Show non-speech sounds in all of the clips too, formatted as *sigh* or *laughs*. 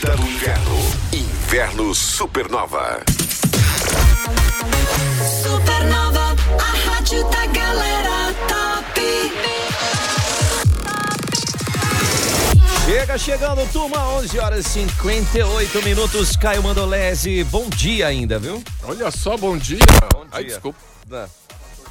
torcida do inverno. Inverno Supernova. Supernova, a rádio da galera top. Chega chegando, turma, 11 horas e 58 minutos. Caio Mandolese, bom dia ainda, viu? Olha só, bom dia. Bom Ai, dia. desculpa. Ah,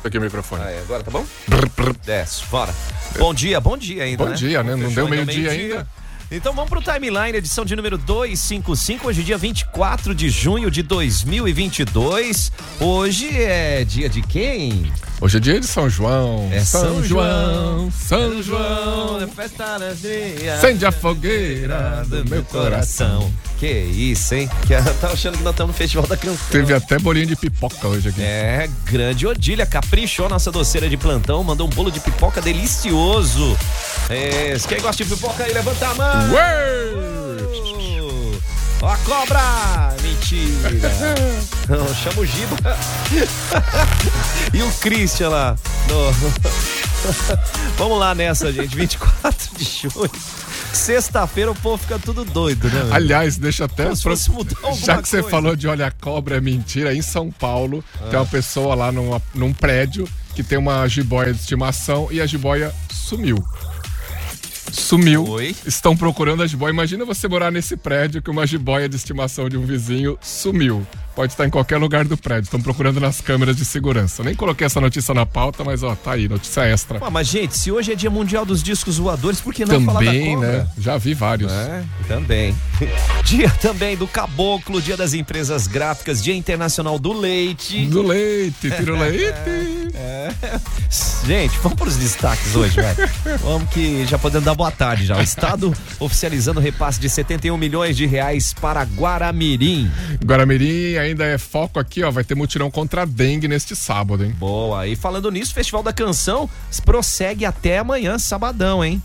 Aqui o microfone. é, agora tá bom? Brr, brr. Desce, bora. Bom dia, bom dia ainda, Bom né? dia, né? Não deu meio-dia ainda. Então vamos pro timeline, edição de número 255, hoje dia 24 de junho de 2022. Hoje é dia de quem? Hoje é dia de São João. É São João, São João. é festa na alegria. Acende a fogueira do meu coração. Que isso, hein? Que ela tá achando que nós estamos no Festival da Canção. Teve até bolinho de pipoca hoje aqui. É, grande Odília, caprichou nossa doceira de plantão, mandou um bolo de pipoca delicioso. É, quem gosta de pipoca aí, levanta a mão. Ó a cobra! Mentira! *laughs* Não, chama o Giba. *laughs* e o Christian lá. No- *laughs* Vamos lá nessa, gente. 24 de junho. Sexta-feira o povo fica tudo doido, né? meu? Aliás, deixa até. Como alguma Já que você coisa. falou de olha a cobra é mentira, em São Paulo tem Ah. uma pessoa lá numa- num prédio que tem uma jiboia de estimação e a jiboia sumiu. Sumiu. Oi? Estão procurando a jiboia. Imagina você morar nesse prédio que uma jiboia de estimação de um vizinho sumiu. Pode estar em qualquer lugar do prédio. Estão procurando nas câmeras de segurança. Nem coloquei essa notícia na pauta, mas ó, tá aí, notícia extra. Ah, mas, gente, se hoje é dia mundial dos discos voadores, por que não falar da Também, cobra? né? Já vi vários. É, também. *laughs* Dia também do caboclo, dia das empresas gráficas, dia internacional do leite. Do leite, tiro *laughs* leite. Gente, vamos para os destaques hoje, velho. *laughs* Vamos que já podemos dar boa tarde já. O Estado oficializando repasse de 71 milhões de reais para Guaramirim. Guaramirim ainda é foco aqui, ó. Vai ter mutirão contra a dengue neste sábado, hein? Boa. E falando nisso, o Festival da Canção prossegue até amanhã, sabadão, hein?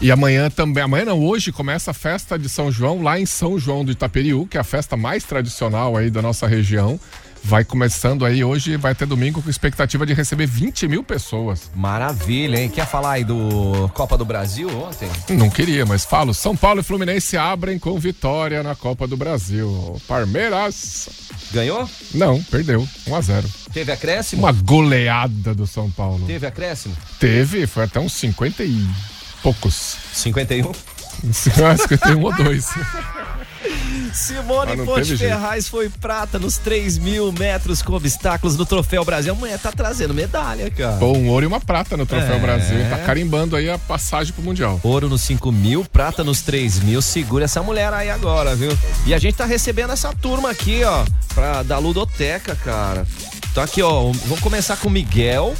E amanhã também, amanhã não, hoje começa a festa de São João lá em São João do Itaperiú, que é a festa mais tradicional aí da nossa região. Vai começando aí hoje, vai até domingo com expectativa de receber 20 mil pessoas. Maravilha, hein? Quer falar aí do Copa do Brasil ontem? Não queria, mas falo. São Paulo e Fluminense abrem com vitória na Copa do Brasil. Palmeiras. Ganhou? Não, perdeu. 1 a 0 Teve acréscimo? Uma goleada do São Paulo. Teve acréscimo? Teve, foi até uns 50 e poucos. 51. 51 *laughs* ou 2. Simone Ponte jeito. Ferraz foi prata nos 3 mil metros com obstáculos no Troféu Brasil. A mulher tá trazendo medalha, cara. Pô, um ouro e uma prata no Troféu É. Brasil. Tá carimbando aí a passagem pro Mundial. Ouro nos 5 mil, prata nos 3 mil. Segura essa mulher aí agora, viu? E a gente tá recebendo essa turma aqui, ó, pra, da Ludoteca, cara. Então aqui, ó, vamos começar com o Miguel.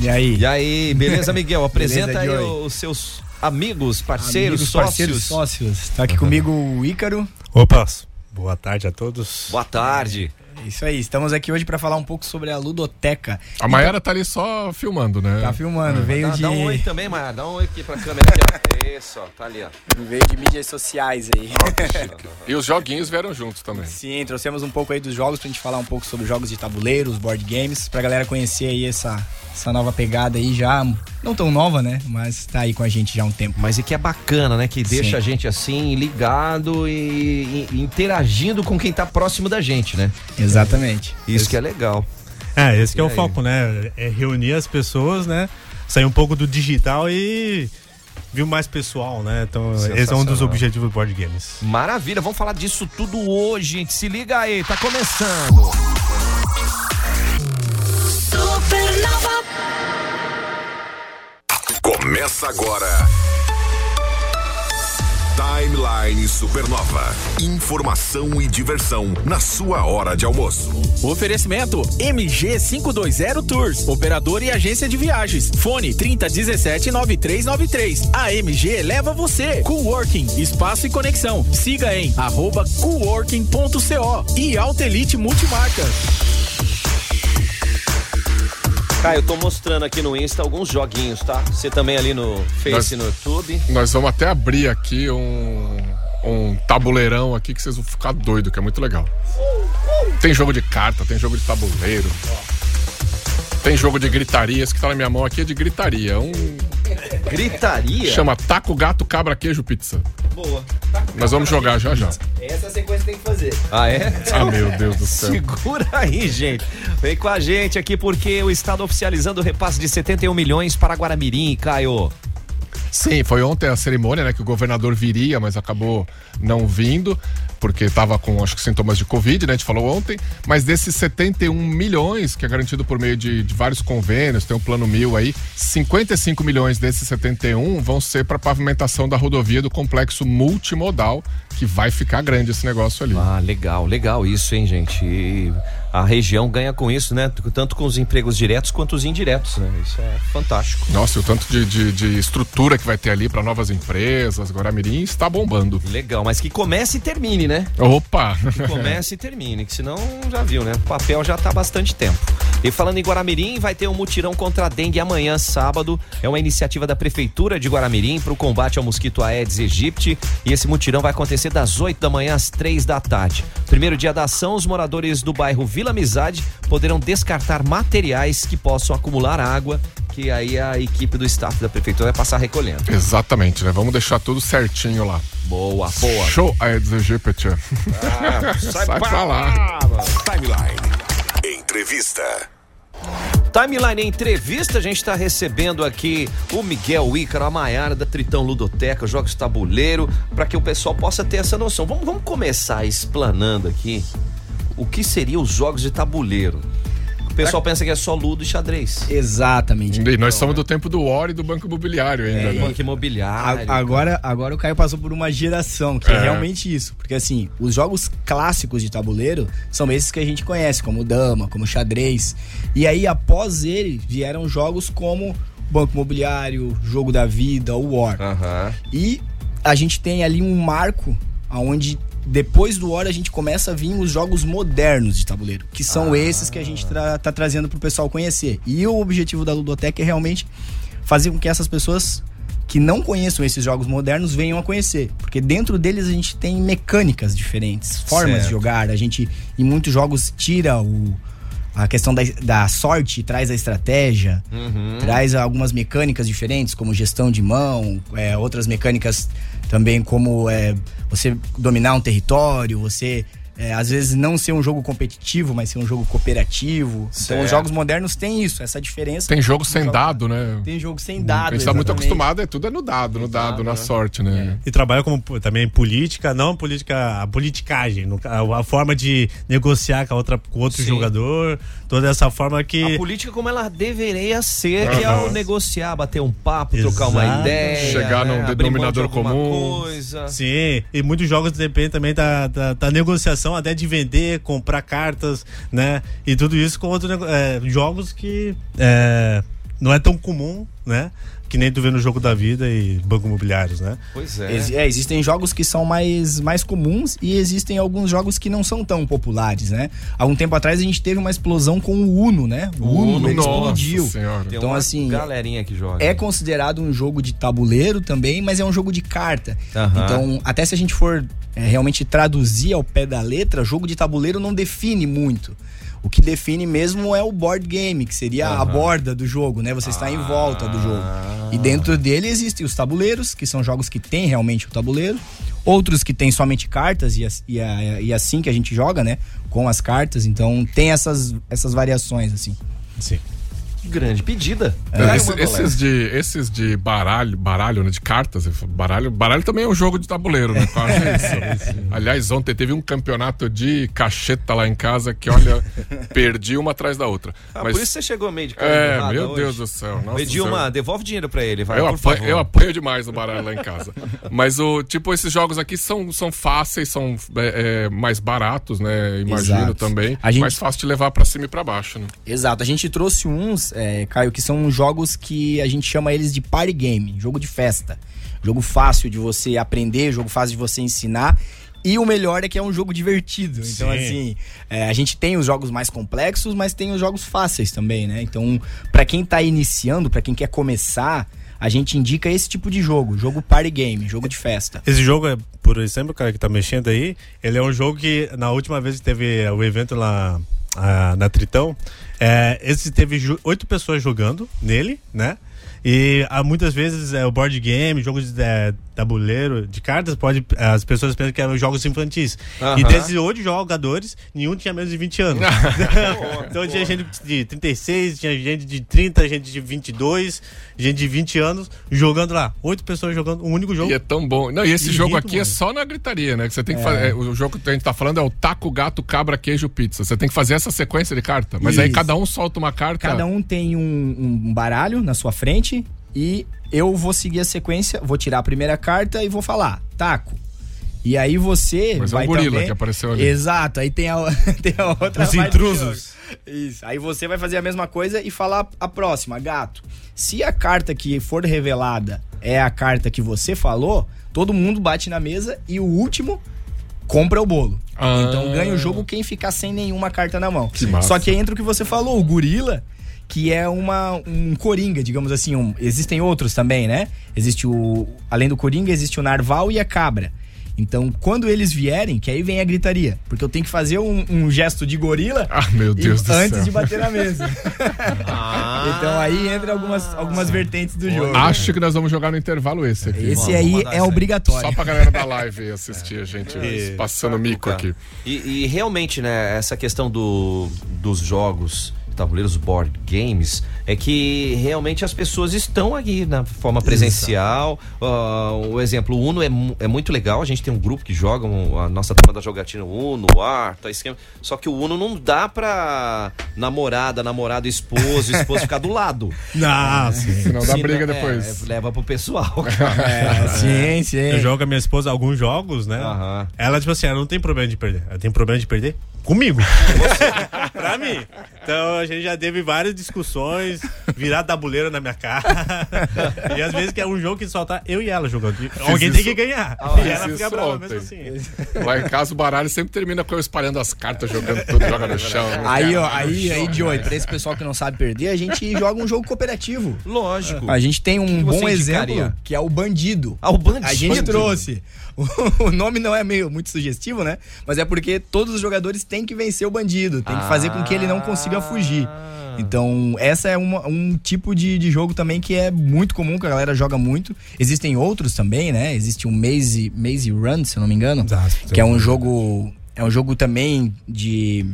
E aí? E aí, beleza, Miguel? *laughs* Apresenta Beleza, aí os seus amigos, parceiros, Amigos, sócios. parceiros, sócios. Tá aqui comigo o Ícaro. Opa, boa tarde a todos. Boa tarde. É Isso aí, estamos aqui hoje para falar um pouco sobre a Ludoteca. A Mayara tá ali só filmando, né? Tá filmando, veio Dá, de dá um oi também, Maia. Dá um oi aqui pra câmera. Aqui, ó. Isso, ó, tá ali, ó. veio de mídias sociais aí. E os joguinhos vieram juntos também. Sim, trouxemos um pouco aí dos jogos pra gente falar um pouco sobre jogos de tabuleiro, os board games, pra galera conhecer aí essa, essa nova pegada aí já, não tão nova, né? Mas tá aí com a gente já há um tempo. Mas e que é bacana, né? Que deixa Sim. a gente assim, ligado e, e interagindo com quem tá próximo da gente, né? Exatamente. Isso que é legal. É, esse que é o foco, né? É reunir as pessoas, né? Sair um pouco do digital e vir mais pessoal, né? Então, esse é um dos objetivos do Board Games. Maravilha, vamos falar disso tudo hoje, gente. Se liga aí, tá começando. Supernova, Começa agora. Timeline Supernova. Informação e diversão na sua hora de almoço. Oferecimento MG520 Tours, operador e agência de viagens. Fone 3017 9393. A MG leva você. Coworking, espaço e conexão. Siga em arroba coworking.co e Altelite Multimarcas. Caio, eu tô mostrando aqui no Insta alguns joguinhos, tá? Você também ali no Face e no YouTube. Nós vamos até abrir aqui um, um tabuleirão aqui que vocês vão ficar doido, que é muito legal. Tem jogo de carta, tem jogo de tabuleiro. Tem jogo de gritaria. Esse que tá na minha mão aqui é de gritaria. Um Gritaria. chama Taco Gato Cabra Queijo Pizza. Boa. Nós vamos jogar já já. Essa é a sequência que tem que fazer. Ah, é? Ah, meu Deus do céu. Segura aí, gente. Vem com a gente aqui porque o Estado oficializando o repasse de 71 milhões para Guaramirim, Caio. Sim, foi ontem a cerimônia, né? Que o governador viria, mas acabou não vindo, porque estava com, acho que, sintomas de Covid, né? A gente falou ontem. Mas desses 71 milhões, que é garantido por meio de, de vários convênios, tem um plano mil aí, 55 milhões desses 71 vão ser para pavimentação da rodovia do complexo multimodal, que vai ficar grande esse negócio ali. Ah, legal, legal isso, hein, gente? E a região ganha com isso, né? Tanto com os empregos diretos quanto os indiretos, né? Isso é fantástico. Nossa, e o tanto de, de, de estrutura que vai ter ali para novas empresas, Guaramirim está bombando. Legal, mas que comece e termine, né? Opa! Que comece e termine, que senão já viu, né? O papel já tá há bastante tempo. E falando em Guaramirim, vai ter um mutirão contra a dengue amanhã, sábado. É uma iniciativa da Prefeitura de Guaramirim para o combate ao mosquito Aedes aegypti. E esse mutirão vai acontecer das 8 da manhã às 3 da tarde. Primeiro dia da ação, os moradores do bairro Vila Amizade poderão descartar materiais que possam acumular água, que aí a equipe do staff da Prefeitura vai passar recolhendo. Exatamente, né? Vamos deixar tudo certinho lá. Boa, boa. Show Aedes aegypti. Ah, *laughs* sai, Sai pra lá. Timeline. Entrevista. Timeline Entrevista, a gente está recebendo aqui o Miguel Ícaro, a Maiara da Tritão Ludoteca, Jogos Tabuleiro, para que o pessoal possa ter essa noção. Vamos, vamos começar explanando aqui o que seriam os jogos de tabuleiro. O pessoal pensa que é só ludo e xadrez. Exatamente. E nós somos do tempo do War e do Banco Imobiliário ainda, É, né? banco imobiliário. A- Agora, agora o Caio passou por uma geração, que é. É. realmente isso. Porque assim, os jogos clássicos de tabuleiro são esses que a gente conhece, como Dama, como Xadrez. E aí, após ele, vieram jogos como Banco Imobiliário, Jogo da Vida, o War. E a gente tem ali um marco onde depois do War a gente começa a vir os jogos modernos de tabuleiro, que são esses que a gente tra- tá trazendo pro pessoal conhecer. E o objetivo da Ludoteca é realmente fazer com que essas pessoas que não conheçam esses jogos modernos venham a conhecer, porque dentro deles a gente tem mecânicas diferentes, formas Certo. de jogar, a gente em muitos jogos tira o a questão da, da sorte traz a estratégia, traz algumas mecânicas diferentes, como gestão de mão, é, outras mecânicas também como é, você dominar um território, você é, às vezes não ser um jogo competitivo, mas ser um jogo cooperativo. Então Certo. os jogos modernos têm isso, essa diferença. Tem jogo sem jogo- dado, né? Tem jogo sem dado. a gente tá muito acostumado, é tudo é no dado, no dado, na sorte, né? E trabalha como também política, não política, a politicagem, a, a forma de negociar com, a outra, com outro Sim. jogador, toda essa forma que. A política como ela deveria ser, que é o negociar, bater um papo, trocar uma Exato. ideia. Chegar num né? Abrir denominador de alguma comum. Coisa. Sim, e muitos jogos dependem também da, da, da negociação, até de vender, comprar cartas, né? E tudo isso com outros é, jogos que é, não é tão comum, né? Que nem tu vê no jogo da vida e banco imobiliários, né? Pois é. Ex- é, existem jogos que são mais, mais comuns e existem alguns jogos que não são tão populares, né? Há um tempo atrás a gente teve uma explosão com o Uno, né? O Uno, Nossa explodiu. senhora. Tem Então, uma assim, galerinha que joga. É considerado um jogo de tabuleiro também, mas é um jogo de carta. Aham. Então, até se a gente for é, realmente traduzir ao pé da letra, jogo de tabuleiro não define muito. O que define mesmo é o board game, que seria a borda do jogo, né? Você está em volta do jogo. E dentro dele existem os tabuleiros, que são jogos que tem realmente o tabuleiro. Outros que tem somente cartas e, e, e assim que a gente joga, né? Com as cartas. Então tem essas, essas variações, assim. Sim. Grande pedida. É, esse- esses, de, esses de baralho, baralho, né? De cartas. Baralho, baralho também é um jogo de tabuleiro, né? Quase *laughs* isso. Aliás, ontem teve um campeonato de cacheta lá em casa que, olha, *laughs* perdi uma atrás da outra. Ah, Mas, por isso você chegou meio de cara é, meu hoje. Deus do céu. Nossa Edilma, Senhora. devolve dinheiro pra ele, vai, Eu por apanho, favor. eu apanho demais no baralho lá em casa. *laughs* Mas o tipo, esses jogos aqui são, são fáceis, são é, é, mais baratos, né? Imagino Exato. também. A gente- Mais fácil de levar pra cima e pra baixo, né? Exato, a gente trouxe uns, é, Caio, que são jogos que a gente chama eles de party game, jogo de festa. Jogo fácil de você aprender, jogo fácil de você ensinar. E o melhor é que é um jogo divertido. Então, Sim. assim, é, a gente tem os jogos mais complexos, mas tem os jogos fáceis também, né? Então, pra quem tá iniciando, pra quem quer começar, a gente indica esse tipo de jogo, jogo party game, jogo de festa. Esse jogo, é, por exemplo, o cara que tá mexendo aí, ele é um jogo que na última vez que teve o evento lá ah, na Tritão, é, esse teve oito pessoas jogando nele, né? E há muitas vezes é o board game, jogo de, é, tabuleiro de cartas, pode, as pessoas pensam que eram jogos infantis. Aham. E desses oito jogadores, nenhum tinha menos de 20 anos. *laughs* então tinha gente de 36, tinha gente de 30, gente de 22, gente de 20 anos jogando lá. Oito pessoas jogando um único jogo. E é tão bom. Não, e esse E jogo aqui é mano. só na gritaria, né? Que você tem que fazer. é, O jogo que a gente tá falando é o taco, gato, cabra, queijo, pizza. Você tem que fazer essa sequência de carta. Mas aí Isso. cada um solta uma carta. Cada um tem um, um baralho na sua frente e eu vou seguir a sequência, vou tirar a primeira carta e vou falar, taco. E aí você Mas é um vai gorila também... que apareceu ali. Exato, aí tem a, *laughs* tem a outra Os intrusos. Isso. Aí você vai fazer a mesma coisa e falar a próxima, gato. Se a carta que for revelada é a carta que você falou, todo mundo bate na mesa e o último compra o bolo. Ah. Então ganha o jogo quem ficar sem nenhuma carta na mão. Que massa. Só que aí entra o que você falou, o gorila, que é uma, um coringa, digamos assim. um- existem outros também, né? Existe o. Além do coringa, existe o narval e a cabra. Então, quando eles vierem, que aí vem a gritaria. Porque eu tenho que fazer um, um gesto de gorila Ah, meu e- Deus do antes céu. de bater na mesa. *laughs* então aí entra algumas, algumas vertentes do jogo. Acho que nós vamos jogar no intervalo esse aqui. Esse aí é obrigatório. Só pra galera da live assistir a gente É. passando mico aqui. E, e realmente, né, essa questão do, dos jogos, tabuleiros board games, é que realmente as pessoas estão aqui na forma presencial. Ah, o exemplo, o Uno é, é muito legal, a gente tem um grupo que joga, um- a nossa turma da jogatina Uno, o Ar, tá esquema. Só que o Uno não dá pra namorada, namorado, esposo, esposo ficar do lado. *laughs* Nossa. Senão dá briga não- depois. é, leva pro pessoal. *laughs* É, sim, sim. Eu jogo com a minha esposa alguns jogos, né? Aham. Ela, tipo assim, ela não tem problema de perder. Ela tem problema de perder comigo. *laughs* pra mim. Então a gente já teve várias discussões, virar tabuleiro na minha cara. *laughs* e às vezes que é um jogo que só tá eu e ela jogando. Alguém tem isso- que ganhar. Ah, e ela fica brava ontem. mesmo assim. Lá em casa o baralho sempre termina com eu espalhando as cartas, jogando tudo, joga no chão. Aí, ó, aí, aí, Joey, né? pra esse pessoal que não sabe perder, a gente joga um jogo cooperativo. Lógico. A gente tem um bom você exemplo indicaria? que é o Bandido. Ah, o Bandido. A gente Bandido. trouxe. *laughs* O nome não é meio muito sugestivo, né? Mas é porque todos os jogadores têm que vencer o bandido, tem que fazer com que ele não consiga fugir. Então, essa é uma- um tipo de, de jogo também que é muito comum, que a galera joga muito. Existem outros também, né? Existe o Maze, Maze Run, se eu não me engano, Exato. que é um jogo é um jogo também de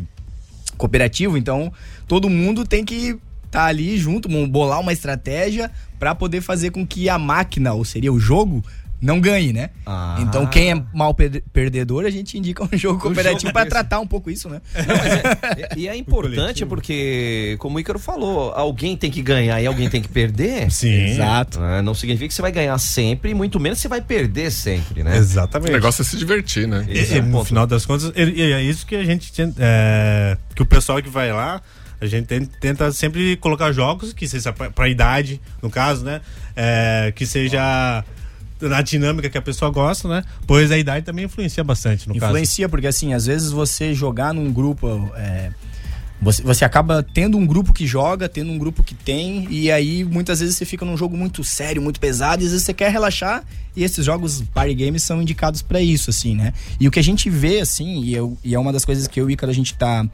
cooperativo, então todo mundo tem que estar ali junto, bolar uma estratégia pra poder fazer com que a máquina, ou seria o jogo, não ganhe, né? Ah. Então quem é mal per- perdedor, a gente indica um *laughs* jogo cooperativo desse. tratar um pouco isso, né? Não, é- e é *laughs* importante porque, como o Ícaro falou, alguém tem que ganhar e alguém tem que perder. *laughs* Sim. Exato. né? Não significa que você vai ganhar sempre, muito menos você vai perder sempre, né? O Exatamente. negócio é se divertir, né? E, é o no final das contas, e- e é isso que a gente é, que o pessoal que vai lá, a gente ten- tenta sempre colocar jogos que seja pra, pra idade, no caso, né? É, que seja na dinâmica que a pessoa gosta, né? Pois a idade também influencia bastante, no caso. Influencia, porque assim, às vezes você jogar num grupo. é, você, você acaba tendo um grupo que joga, tendo um grupo que tem, e aí muitas vezes você fica num jogo muito sério, muito pesado, e às vezes você quer relaxar, e esses jogos party games são indicados pra isso, assim, né? E o que a gente vê, assim, e, eu- e é uma das coisas que eu e o Ícaro a gente tá,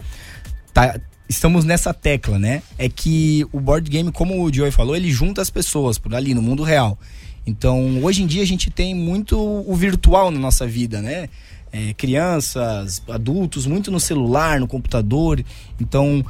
tá. Estamos nessa tecla, né? É que o board game, como o Joey falou, ele junta as pessoas por ali, no mundo real. Então, hoje em dia a gente tem muito o virtual na nossa vida, né? É, crianças, adultos, muito no celular, no computador. Então,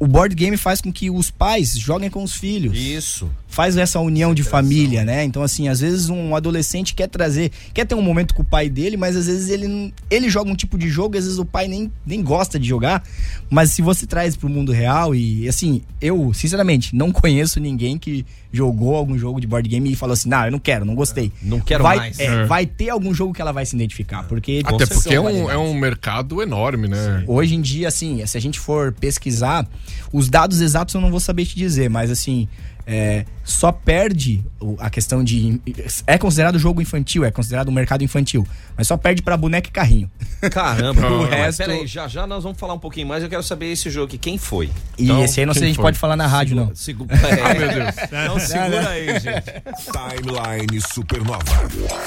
o board game faz com que os pais joguem com os filhos. Isso. Faz essa união de família, né? Então, assim, às vezes um adolescente quer trazer, quer ter um momento com o pai dele, mas às vezes ele, não- ele joga um tipo de jogo, e às vezes o pai nem, nem gosta de jogar. Mas se você traz pro mundo real, e assim, eu, sinceramente, não conheço ninguém que jogou algum jogo de board game e falou assim: não, eu não quero, não gostei. Não quero vai, mais. é, É. vai ter algum jogo que ela vai se identificar, porque Até porque é um, é um mercado enorme, né? Hoje em dia, assim, se a gente for pesquisar, os dados exatos eu não vou saber te dizer, mas assim, é, só perde a questão de. É considerado jogo infantil, é considerado um mercado infantil, mas só perde pra boneca e carrinho. *laughs* Caramba, O resto- Peraí, já já nós vamos falar um pouquinho mais. Eu quero saber esse jogo aqui. Quem foi? E Então, esse aí não sei se a gente foi? pode falar na rádio, não. Segu... É, *laughs* Meu Deus. Então segura aí, gente. Timeline Supernova.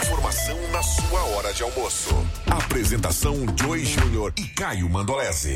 Informação na sua hora de almoço. Apresentação Joey Júnior e Caio Mandolese.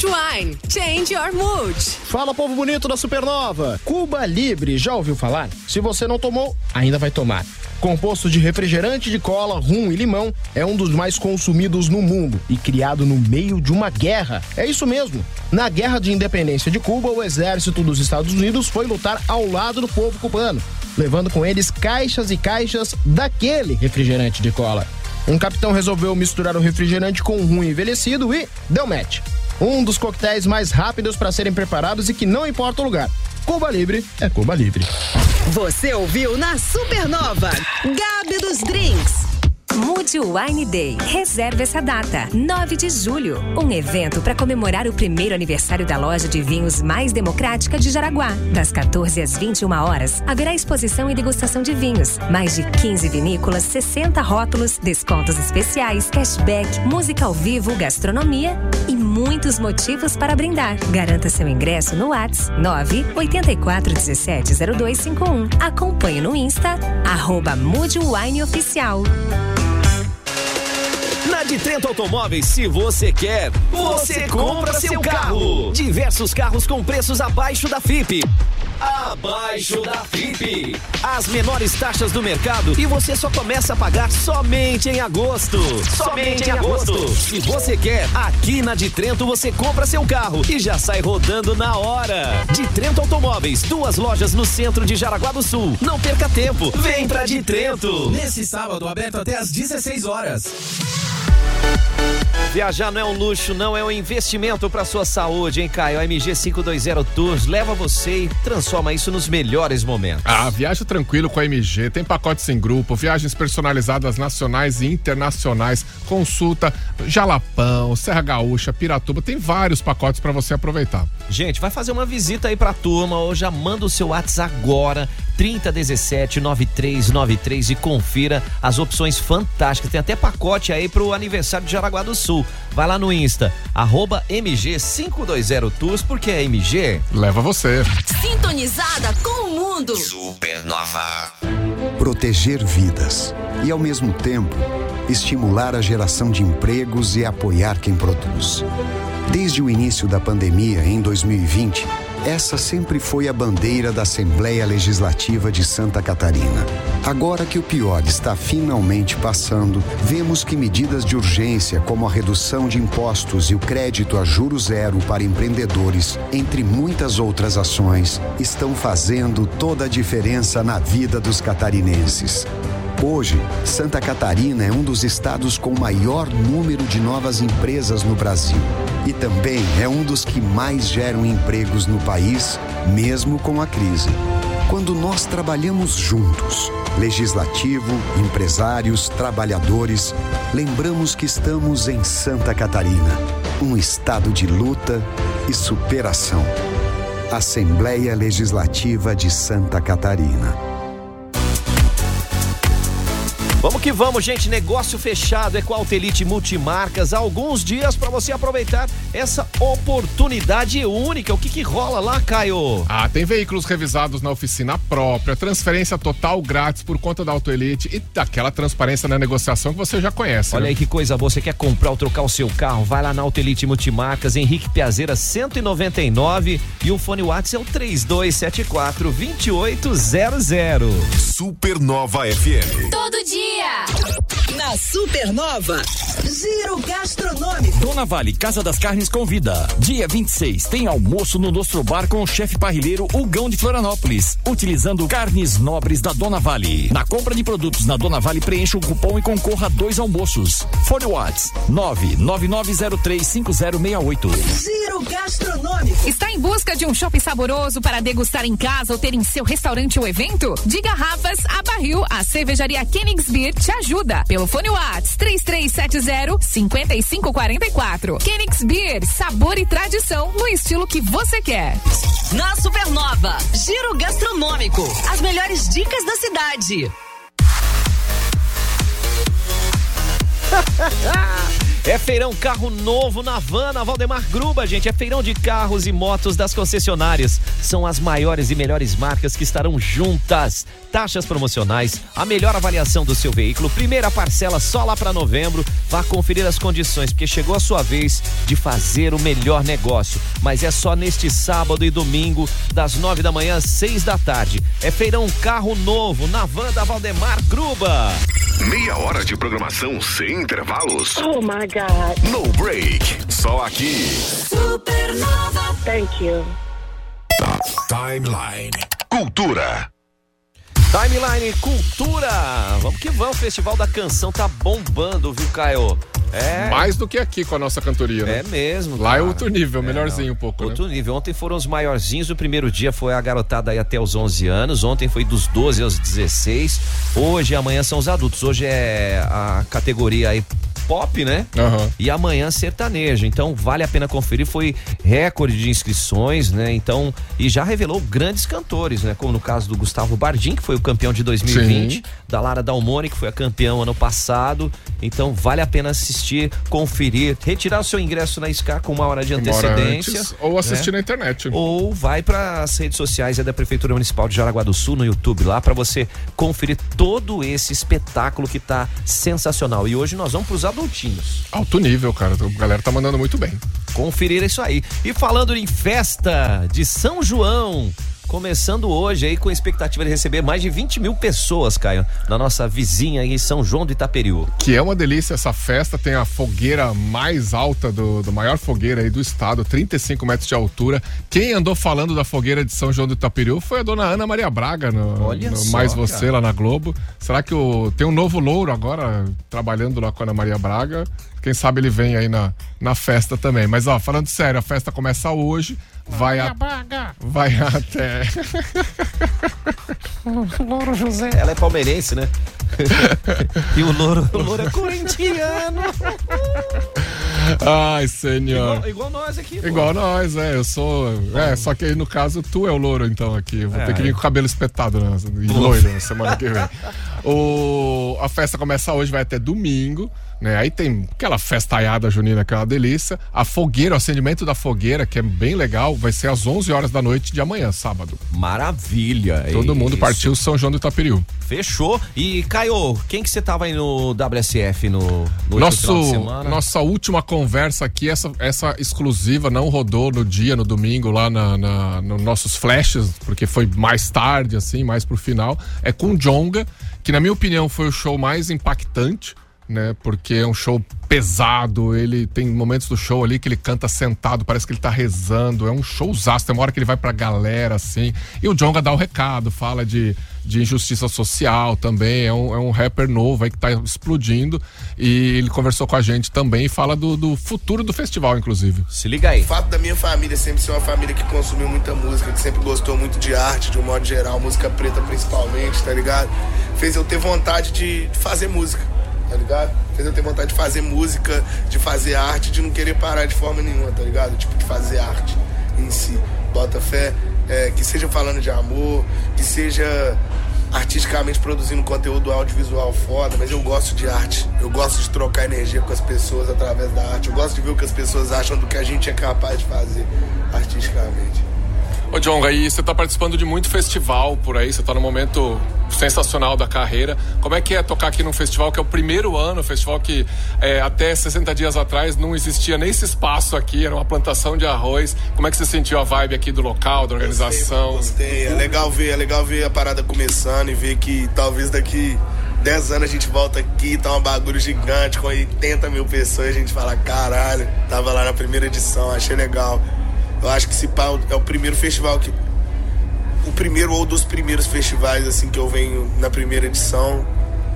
Mood Wine. Change your mood. Fala, povo bonito da Supernova! Cuba Libre, já ouviu falar? Se você não tomou, ainda vai tomar. Composto de refrigerante de cola, rum e limão, é um dos mais consumidos no mundo e criado no meio de uma guerra. É isso mesmo. Na Guerra de Independência de Cuba, o exército dos Estados Unidos foi lutar ao lado do povo cubano, levando com eles caixas e caixas daquele refrigerante de cola. Um capitão resolveu misturar o refrigerante com rum envelhecido e deu match. Um dos coquetéis mais rápidos para serem preparados e que não importa o lugar. Cuba Libre é Cuba Libre. Você ouviu na Supernova. Gabi dos Drinks. Mude Wine Day. Reserve essa data, 9 de julho. Um evento para comemorar o primeiro aniversário da loja de vinhos mais democrática de Jaraguá. Das 14 às 21 horas, haverá exposição e degustação de vinhos. Mais de 15 vinícolas, 60 rótulos, descontos especiais, cashback, música ao vivo, gastronomia e muitos motivos para brindar. Garanta seu ingresso no Whats 9 84 17 0251. Acompanhe no Insta, arroba Mude Wine Oficial. Na de Trento Automóveis, se você quer, você compra seu carro. Diversos carros com preços abaixo da FIP. Abaixo da FIP. As menores taxas do mercado e você só começa a pagar somente em agosto. Somente em agosto. Se você quer, aqui na de Trento você compra seu carro e já sai rodando na hora. De Trento Automóveis, duas lojas no centro de Jaraguá do Sul. Não perca tempo, vem pra de Trento. Nesse sábado, aberto até às 16 horas. Viajar não é um luxo, não é um investimento para sua saúde, hein, Caio? A MG 520 Tours leva você e transforma isso nos melhores momentos. Ah, viaja tranquilo com a MG, tem pacotes em grupo, viagens personalizadas nacionais e internacionais, consulta Jalapão, Serra Gaúcha, Piratuba, tem vários pacotes para você aproveitar. Gente, vai fazer uma visita aí pra turma ou já manda o seu WhatsApp agora, 3017 9393 e confira as opções fantásticas. Tem até pacote aí pro aniversário de Jaraguá do Sul. Vai lá no Insta, arroba MG520 Tours, porque é MG. Leva você. Sintonizada com o mundo. proteger vidas e, ao mesmo tempo, estimular a geração de empregos e apoiar quem produz. Desde o início da pandemia, em 2020, essa sempre foi a bandeira da Assembleia Legislativa de Santa Catarina. Agora que o pior está finalmente passando, vemos que medidas de urgência, como a redução de impostos e o crédito a juro zero para empreendedores, entre muitas outras ações, estão fazendo toda a diferença na vida dos catarinenses. Hoje, Santa Catarina é um dos estados com maior número de novas empresas no Brasil. E também é um dos que mais geram empregos no país, mesmo com a crise. Quando nós trabalhamos juntos, legislativo, empresários, trabalhadores, lembramos que estamos em Santa Catarina, um estado de luta e superação. Assembleia Legislativa de Santa Catarina. Vamos que vamos, gente. Negócio fechado é com a Altelite Multimarcas. Há alguns dias para você aproveitar essa oportunidade única. O que que rola lá, Caio? Ah, tem veículos revisados na oficina própria, transferência total grátis por conta da Autoelite e daquela transparência na negociação que você já conhece. Olha né? aí que coisa boa. Você quer comprar ou trocar o seu carro? Vai lá na Autelite Multimarcas, Henrique Piazeira 199 e o fone WhatsApp é o 3274 2800. Supernova FM. Todo dia. Na Supernova, Giro Gastronômico. Dona Vale Casa das Carnes convida. Dia 26 tem almoço no Nostro Bar com o chefe parrilheiro Hugão de Florianópolis, utilizando carnes nobres da Dona Vale. Na compra de produtos na Dona Vale, preencha o cupom e concorra a dois almoços. Fone Whats 999035068. Giro Gastronômico. Está em busca de um shopping saboroso para degustar em casa ou ter em seu restaurante ou evento? De garrafas a barril, a cervejaria Te ajuda. Pelo fone Whats 3370-5544. Königsbeer, sabor e tradição no estilo que você quer. Na Supernova, Giro Gastronômico. As melhores dicas da cidade. *laughs* É feirão carro novo na Havana, Valdemar Gruba, gente. É feirão de carros e motos das concessionárias. São as maiores e melhores marcas que estarão juntas. Taxas promocionais, a melhor avaliação do seu veículo, primeira parcela só lá para novembro. Vá conferir as condições, porque chegou a sua vez de fazer o melhor negócio. Mas é só neste sábado e domingo, das nove da manhã às seis da tarde. É feirão carro novo na van da Valdemar Gruba. Meia hora de programação sem intervalos. Oh my God. No break. Só aqui. Supernova. Thank you. Timeline. Cultura. Timeline Cultura. Vamos que vamos, o Festival da Canção tá bombando, viu, Caio? É. Mais do que aqui com a nossa cantoria, né? É mesmo. Lá é cara. outro nível, É, melhorzinho não. um pouco, Outro né? nível. Ontem foram os maiorzinhos. O primeiro dia foi a garotada aí até os 11 anos. Ontem foi dos 12 aos 16. Hoje e amanhã são os adultos. Hoje é a categoria aí pop, né? Aham. E amanhã sertanejo. Então vale a pena conferir. Foi recorde de inscrições, né? Então, e já revelou grandes cantores, né? Como no caso do Gustavo Bardim, que foi o campeão de 2020, Sim. da Lara Dalmone, que foi a campeã ano passado. Então vale a pena assistir, conferir, retirar o seu ingresso na SCAR com uma hora de antecedência. antes, ou assistir né? na internet. Ou vai para as redes sociais aí da Prefeitura Municipal de Jaraguá do Sul no YouTube lá para você conferir todo esse espetáculo que tá sensacional. E hoje nós vamos pros Alto nível, cara. A galera tá mandando muito bem. Conferir isso aí. E falando em festa de São João, começando hoje aí com a expectativa de receber mais de 20 mil pessoas, Caio, na nossa vizinha aí, São João do Itaperiú. Que é uma delícia essa festa, tem a fogueira mais alta do, do maior fogueira aí do estado, 35 metros de altura. Quem andou falando da fogueira de São João do Itaperiú foi a dona Ana Maria Braga, no, Olha no só, Mais Você cara. lá na Globo. Será que o, tem um novo louro agora trabalhando lá com a Ana Maria Braga? Quem sabe ele vem aí na, na festa também. Mas ó, falando sério, a festa começa hoje, vai, a, vai até. *laughs* Louro José. Ela é palmeirense, né? *laughs* e o Louro, o Louro é corintiano. *laughs* Ai, senhor. Igual, igual nós aqui. pô. Igual nós, é. Eu sou. É, só que aí no caso tu é o louro, então, aqui. Vou É. ter que vir com o cabelo espetado né, e loiro na semana que vem. O, a festa começa hoje, vai até domingo. Né? Aí tem aquela festaiada junina que é uma delícia. A fogueira, o acendimento da fogueira, que é bem legal, vai ser às 11 horas da noite de amanhã, sábado. Maravilha. Todo mundo Isso. partiu São João do Itaperiú. Fechou. E, Caio, quem que você tava aí no WSF no, no Nosso, nossa última conversa aqui, essa, essa exclusiva não rodou no dia, no domingo, lá na, na- nos nossos flashes, porque foi mais tarde, assim, mais pro final. É com o Jonga, que na minha opinião foi o show mais impactante, né? Porque é um show pesado, ele tem momentos do show ali que ele canta sentado, parece que ele tá rezando, é um showzaço, tem uma hora que ele vai pra galera, assim. E o Jonga dá o recado, fala de, de injustiça social também, é um, é um rapper novo aí que tá explodindo. E ele conversou com a gente também e fala do, do futuro do festival, inclusive. Se liga aí. O fato da minha família sempre ser uma família que consumiu muita música, que sempre gostou muito de arte, de um modo geral, música preta principalmente, tá ligado? Fez eu ter vontade de de fazer música, tá ligado? Eu ter vontade de fazer música, de fazer arte, de não querer parar de forma nenhuma, tá ligado? Tipo, de fazer arte em si. Bota fé, é, que seja falando de amor, que seja artisticamente produzindo conteúdo audiovisual foda, mas eu gosto de arte. Eu gosto de trocar energia com as pessoas através da arte. Eu gosto de ver o que as pessoas acham do que a gente é capaz de fazer artisticamente. Ô, Jonga, aí você tá participando de muito festival por aí, você tá num momento sensacional da carreira. Como é que é tocar aqui num festival que é o primeiro ano, festival que é, até 60 dias atrás não existia nem esse espaço aqui, era uma plantação de arroz. Como é que você sentiu a vibe aqui do local, da organização? Gostei, é legal ver, é legal ver a parada começando e ver que talvez daqui 10 anos a gente volta aqui, tá um bagulho gigante com 80 mil pessoas a gente fala, caralho, tava lá na primeira edição, achei legal. Eu acho que esse pau é o primeiro festival que. O primeiro ou dos primeiros festivais assim que eu venho na primeira edição.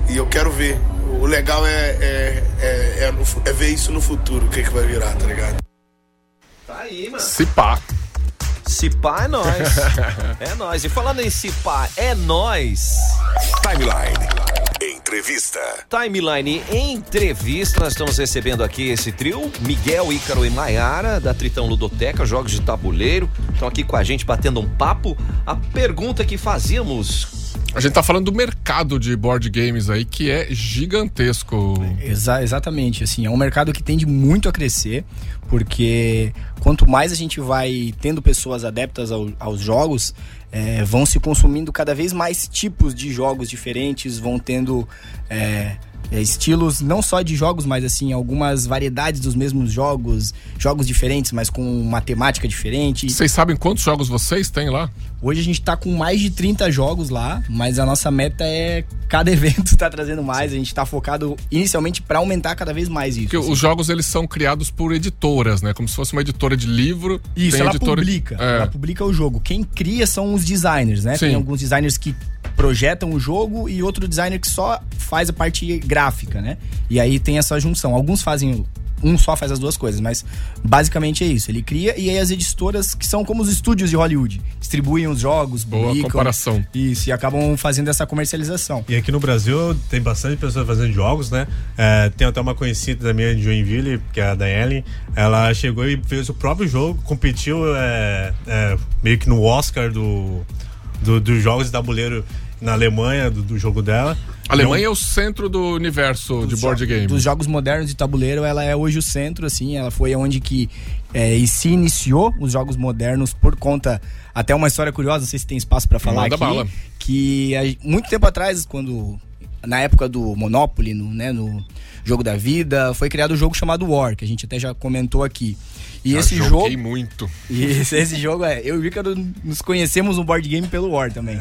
E eu quero ver. O legal é, é, é, é, no é ver isso no futuro, o que, que vai virar, tá ligado? Tá aí, mano. Se pá. Se pá é nós. *laughs* é nós. E falando em se pá é nós. Timeline. Entrevista. Timeline Entrevista, nós estamos recebendo aqui esse trio, Miguel, Ícaro e Maiara, da Tritão Ludoteca, jogos de tabuleiro, estão aqui com a gente batendo um papo. A pergunta que fazíamos A gente tá falando do mercado de board games aí, que é gigantesco. Exa exatamente, assim, é um mercado que tende muito a crescer, porque quanto mais a gente vai tendo pessoas adeptas ao, aos jogos, é, vão se consumindo cada vez mais tipos de jogos diferentes, vão tendo é, é, estilos não só de jogos, mas assim, algumas variedades dos mesmos jogos, jogos diferentes, mas com uma temática diferente. Vocês sabem quantos jogos vocês têm lá? Hoje a gente tá com mais de 30 jogos lá, mas a nossa meta é cada *laughs* evento tá trazendo mais, a gente tá focado inicialmente para aumentar cada vez mais isso. Porque assim. os jogos eles são criados por editoras, né? Como se fosse uma editora de livro. Isso, ela editora... publica. É. Ela publica o jogo. Quem cria são os designers, né? Sim. Tem alguns designers que projetam o jogo e outro designer que só faz a parte gráfica, né? E aí tem essa junção. Alguns fazem um só faz as duas coisas, mas basicamente é isso. Ele cria e aí as editoras que são como os estúdios de Hollywood, distribuem os jogos, Boa publicam, comparação. Isso, e acabam fazendo essa comercialização. E aqui no Brasil tem bastante pessoas fazendo jogos, né? É, tem até uma conhecida da minha de Joinville, que é a Danielle, ela chegou e fez o próprio jogo, competiu é, é, meio que no Oscar do, do, dos jogos de tabuleiro na Alemanha, do, do jogo dela. A Alemanha é o centro do universo de board game. Dos jogos modernos de tabuleiro, ela é hoje o centro, assim, ela foi onde que é, se iniciou os jogos modernos por conta até uma história curiosa, não sei se tem espaço para falar Manda aqui, bala. que muito tempo atrás, quando na época do Monopoly, no, né, no jogo da vida, foi criado um jogo chamado War, que a gente até já comentou aqui. E Já esse jogo. muito. E esse, esse jogo é. Eu e o Ricardo nos conhecemos no board game pelo War também.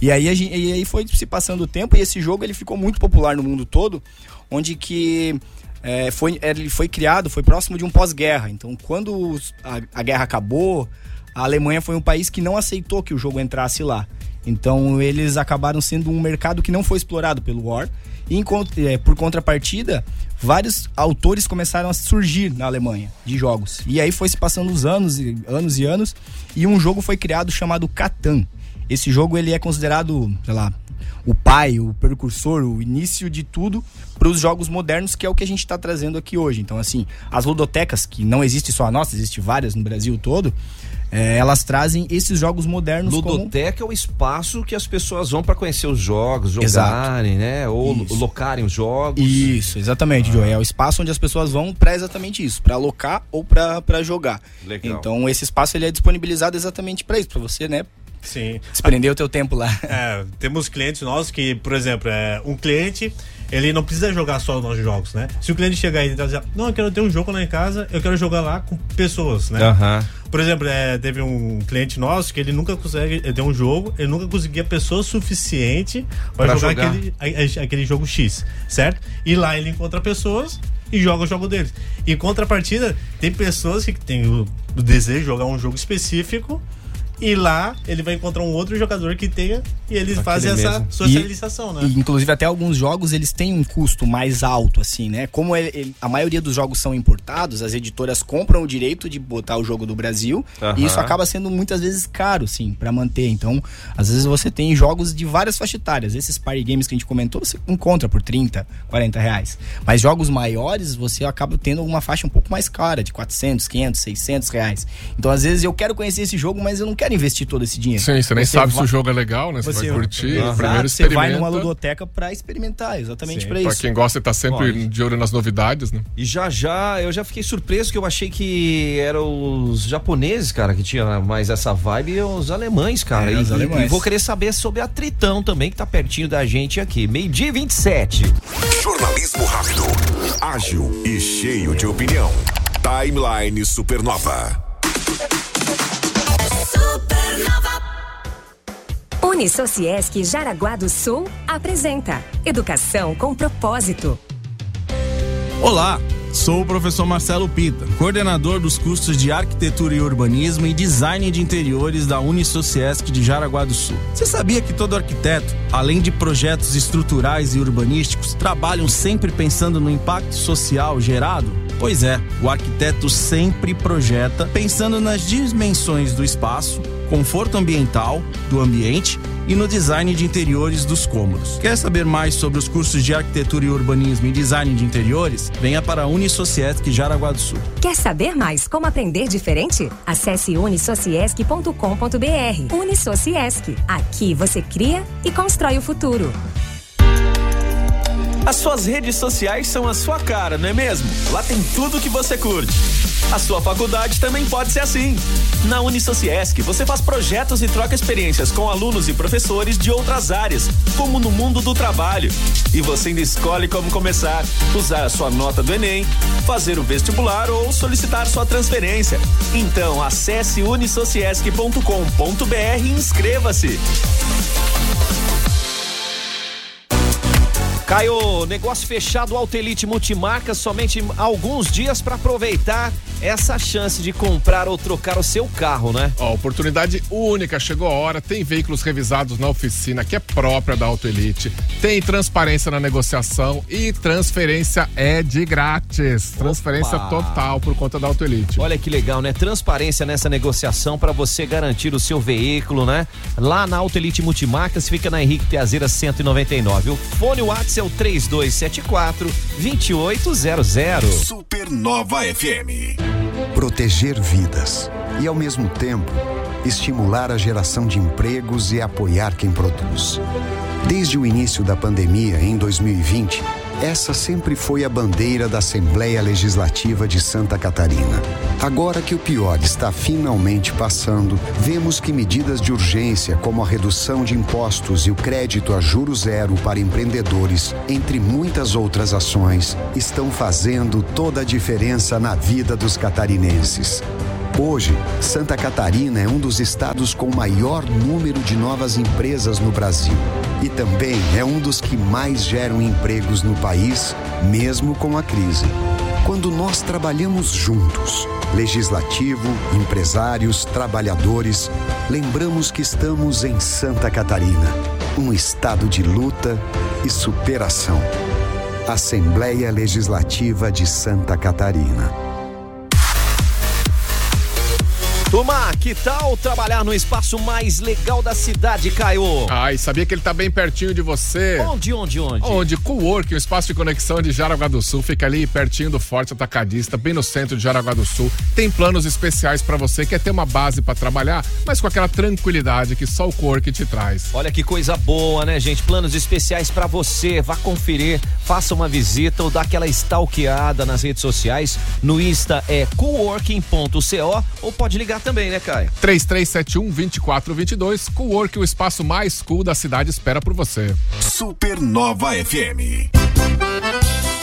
E, aí a gente, e aí foi se passando o tempo e esse jogo ele ficou muito popular no mundo todo, onde que. é, foi, ele foi criado, foi próximo de um pós-guerra. Então, quando a, a guerra acabou, a Alemanha foi um país que não aceitou que o jogo entrasse lá. Então, eles acabaram sendo um mercado que não foi explorado pelo War. E, é, por contrapartida, vários autores começaram a surgir na Alemanha de jogos. E aí foi se passando os anos e anos e anos e um jogo foi criado chamado Catan. Esse jogo ele é considerado, sei lá, o pai, o precursor, o início de tudo para os jogos modernos, que é o que a gente está trazendo aqui hoje. Então, assim, as ludotecas, que não existe só a nossa, existe várias no Brasil todo, é, elas trazem esses jogos modernos como... Ludoteca é o espaço que as pessoas vão para conhecer os jogos, Exato. jogarem, né? Ou Isso. locarem os jogos. Isso, exatamente, Joey. É o espaço onde as pessoas vão para exatamente isso, para alocar ou para jogar. Legal. Então, esse espaço ele é disponibilizado exatamente para isso, para você, né, Sim. desprender o teu tempo lá. É, temos clientes nossos que, por exemplo, é, um cliente, ele não precisa jogar só os nossos jogos, né? Se o cliente chegar aí e dizer, não, eu quero ter um jogo lá em casa, eu quero jogar lá com pessoas, né? Aham. Por exemplo, é, teve um cliente nosso que ele nunca consegue, ele tem um jogo, ele nunca conseguia pessoa suficiente para Pra jogar, jogar. Aquele, a- a- aquele jogo X, certo? E lá ele encontra pessoas e joga o jogo deles. Em contrapartida, tem pessoas que têm o, o desejo de jogar um jogo específico e lá ele vai encontrar um outro jogador que tenha e eles fazem essa mesmo. socialização, né? E, inclusive, até alguns jogos eles têm um custo mais alto, assim, né? Como ele- ele- a maioria dos jogos são importados, as editoras compram o direito de botar o jogo do Brasil Aham. e isso acaba sendo muitas vezes caro, sim, para manter. Então, às vezes você tem jogos de várias faixas etárias. Esses party games que a gente comentou, você encontra por 30, 40 reais. Mas jogos maiores, você acaba tendo uma faixa um pouco mais cara, de 400, 500, 600 reais. Então, às vezes, eu quero conhecer esse jogo, mas eu não quero investir todo esse dinheiro. Sim, você nem sabe se vai- o jogo é legal, né? Você, vai curtir. Exato, Primeiro você vai numa ludoteca pra experimentar, exatamente pra Pra isso. quem gosta de estar sempre de olho nas novidades, né? E já já, eu já fiquei surpreso que eu achei que eram os japoneses, cara, que tinha mais essa vibe e os alemães, cara. É, e, os alemães. e vou querer saber sobre a Tritão também, que tá pertinho da gente aqui. Meio-dia e 27. Jornalismo rápido, ágil e cheio de opinião. Timeline Supernova. Unisociesc Jaraguá do Sul apresenta Educação com Propósito. Olá, sou o professor Marcelo Pita, coordenador dos cursos de Arquitetura e Urbanismo e Design de Interiores da Unisociesc de Jaraguá do Sul. Você sabia que todo arquiteto, além de projetos estruturais e urbanísticos, trabalham sempre pensando no impacto social gerado? Pois é, o arquiteto sempre projeta pensando nas dimensões do espaço, conforto ambiental, do ambiente e no design de interiores dos cômodos. Quer saber mais sobre os cursos de arquitetura e urbanismo e design de interiores? Venha para a Unisociesc Jaraguá do Sul. Quer saber mais como aprender diferente? Acesse unisociesc.com.br. Unisociesc. Aqui você cria e constrói o futuro. As suas redes sociais são a sua cara, não é mesmo? Lá tem tudo o que você curte. A sua faculdade também pode ser assim. Na Unisociesc, você faz projetos e troca experiências com alunos e professores de outras áreas, como no mundo do trabalho. E você ainda escolhe como começar, usar a sua nota do Enem, fazer o vestibular ou solicitar sua transferência. Então, acesse unisociesc.com.br e inscreva-se. Caio, negócio fechado Altelite Multimarcas, somente alguns dias para aproveitar essa chance de comprar ou trocar o seu carro, né? Ó, oportunidade única, chegou a hora. Tem veículos revisados na oficina que é própria da Autoelite. Tem transparência na negociação e transferência é de grátis. Opa. Transferência total por conta da Autoelite. Olha que legal, né? Transparência nessa negociação para você garantir o seu veículo, né? Lá na Autoelite Multimarcas fica na Henrique Piazeira 199. O fone WhatsApp é o 3274 2800. Supernova FM. Proteger vidas e, ao mesmo tempo, estimular a geração de empregos e apoiar quem produz. Desde o início da pandemia, em 2020, essa sempre foi a bandeira da Assembleia Legislativa de Santa Catarina. Agora que o pior está finalmente passando, vemos que medidas de urgência, como a redução de impostos e o crédito a juro zero para empreendedores, entre muitas outras ações, estão fazendo toda a diferença na vida dos catarinenses. Hoje, Santa Catarina é um dos estados com maior número de novas empresas no Brasil e também é um dos que mais geram empregos no país, mesmo com a crise. Quando nós trabalhamos juntos, legislativo, empresários, trabalhadores, lembramos que estamos em Santa Catarina, um estado de luta e superação. Assembleia Legislativa de Santa Catarina. Turma, que tal trabalhar no espaço mais legal da cidade, Caio? Ai, sabia que ele tá bem pertinho de você? Onde, onde, onde? Onde? Cowork, o espaço de conexão de Jaraguá do Sul, fica ali pertinho do Forte Atacadista, bem no centro de Jaraguá do Sul. Tem planos especiais para você, quer ter uma base para trabalhar, mas com aquela tranquilidade que só o Cowork te traz. Olha que coisa boa, né, gente? Planos especiais para você. Vá conferir, faça uma visita ou dá aquela stalkeada nas redes sociais. No Insta é coworking.co ou pode ligar também, né, Caio? 3371-2422, Cowork, o espaço mais cool da cidade, espera por você. Supernova FM.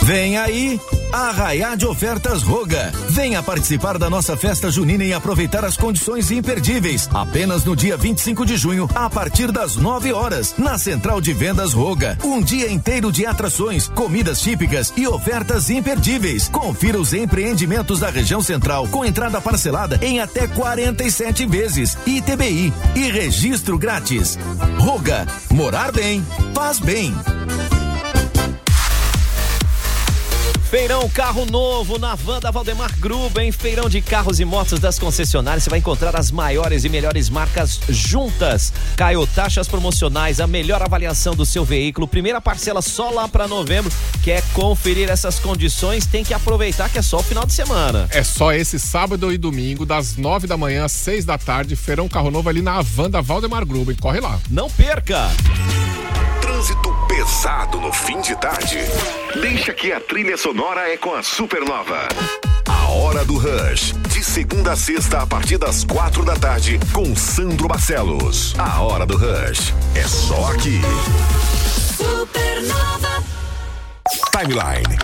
Vem aí, Arraiá de Ofertas Roga. Venha participar da nossa festa junina e aproveitar as condições imperdíveis. Apenas no dia 25 de junho, a partir das 9 horas, na Central de Vendas Roga. Um dia inteiro de atrações, comidas típicas e ofertas imperdíveis. Confira os empreendimentos da região central com entrada parcelada em até 47 vezes. ITBI e registro grátis. Roga, morar bem, faz bem. Feirão Carro Novo na van da Valdemar Gruben, feirão de carros e motos das concessionárias. Você vai encontrar as maiores e melhores marcas juntas. Caio, taxas promocionais, a melhor avaliação do seu veículo. Primeira parcela só lá para novembro. Quer conferir essas condições? Tem que aproveitar que é só o final de semana. É só esse sábado e domingo, das nove da manhã às seis da tarde. Feirão Carro Novo ali na van da Valdemar Gruben. Corre lá. Não perca! Trânsito pesado no fim de tarde. Deixa que a trilha sonora é com a Supernova. A Hora do Rush. De segunda a sexta, a partir das quatro da tarde, com Sandro Barcelos. A Hora do Rush. É só aqui. Supernova. Timeline.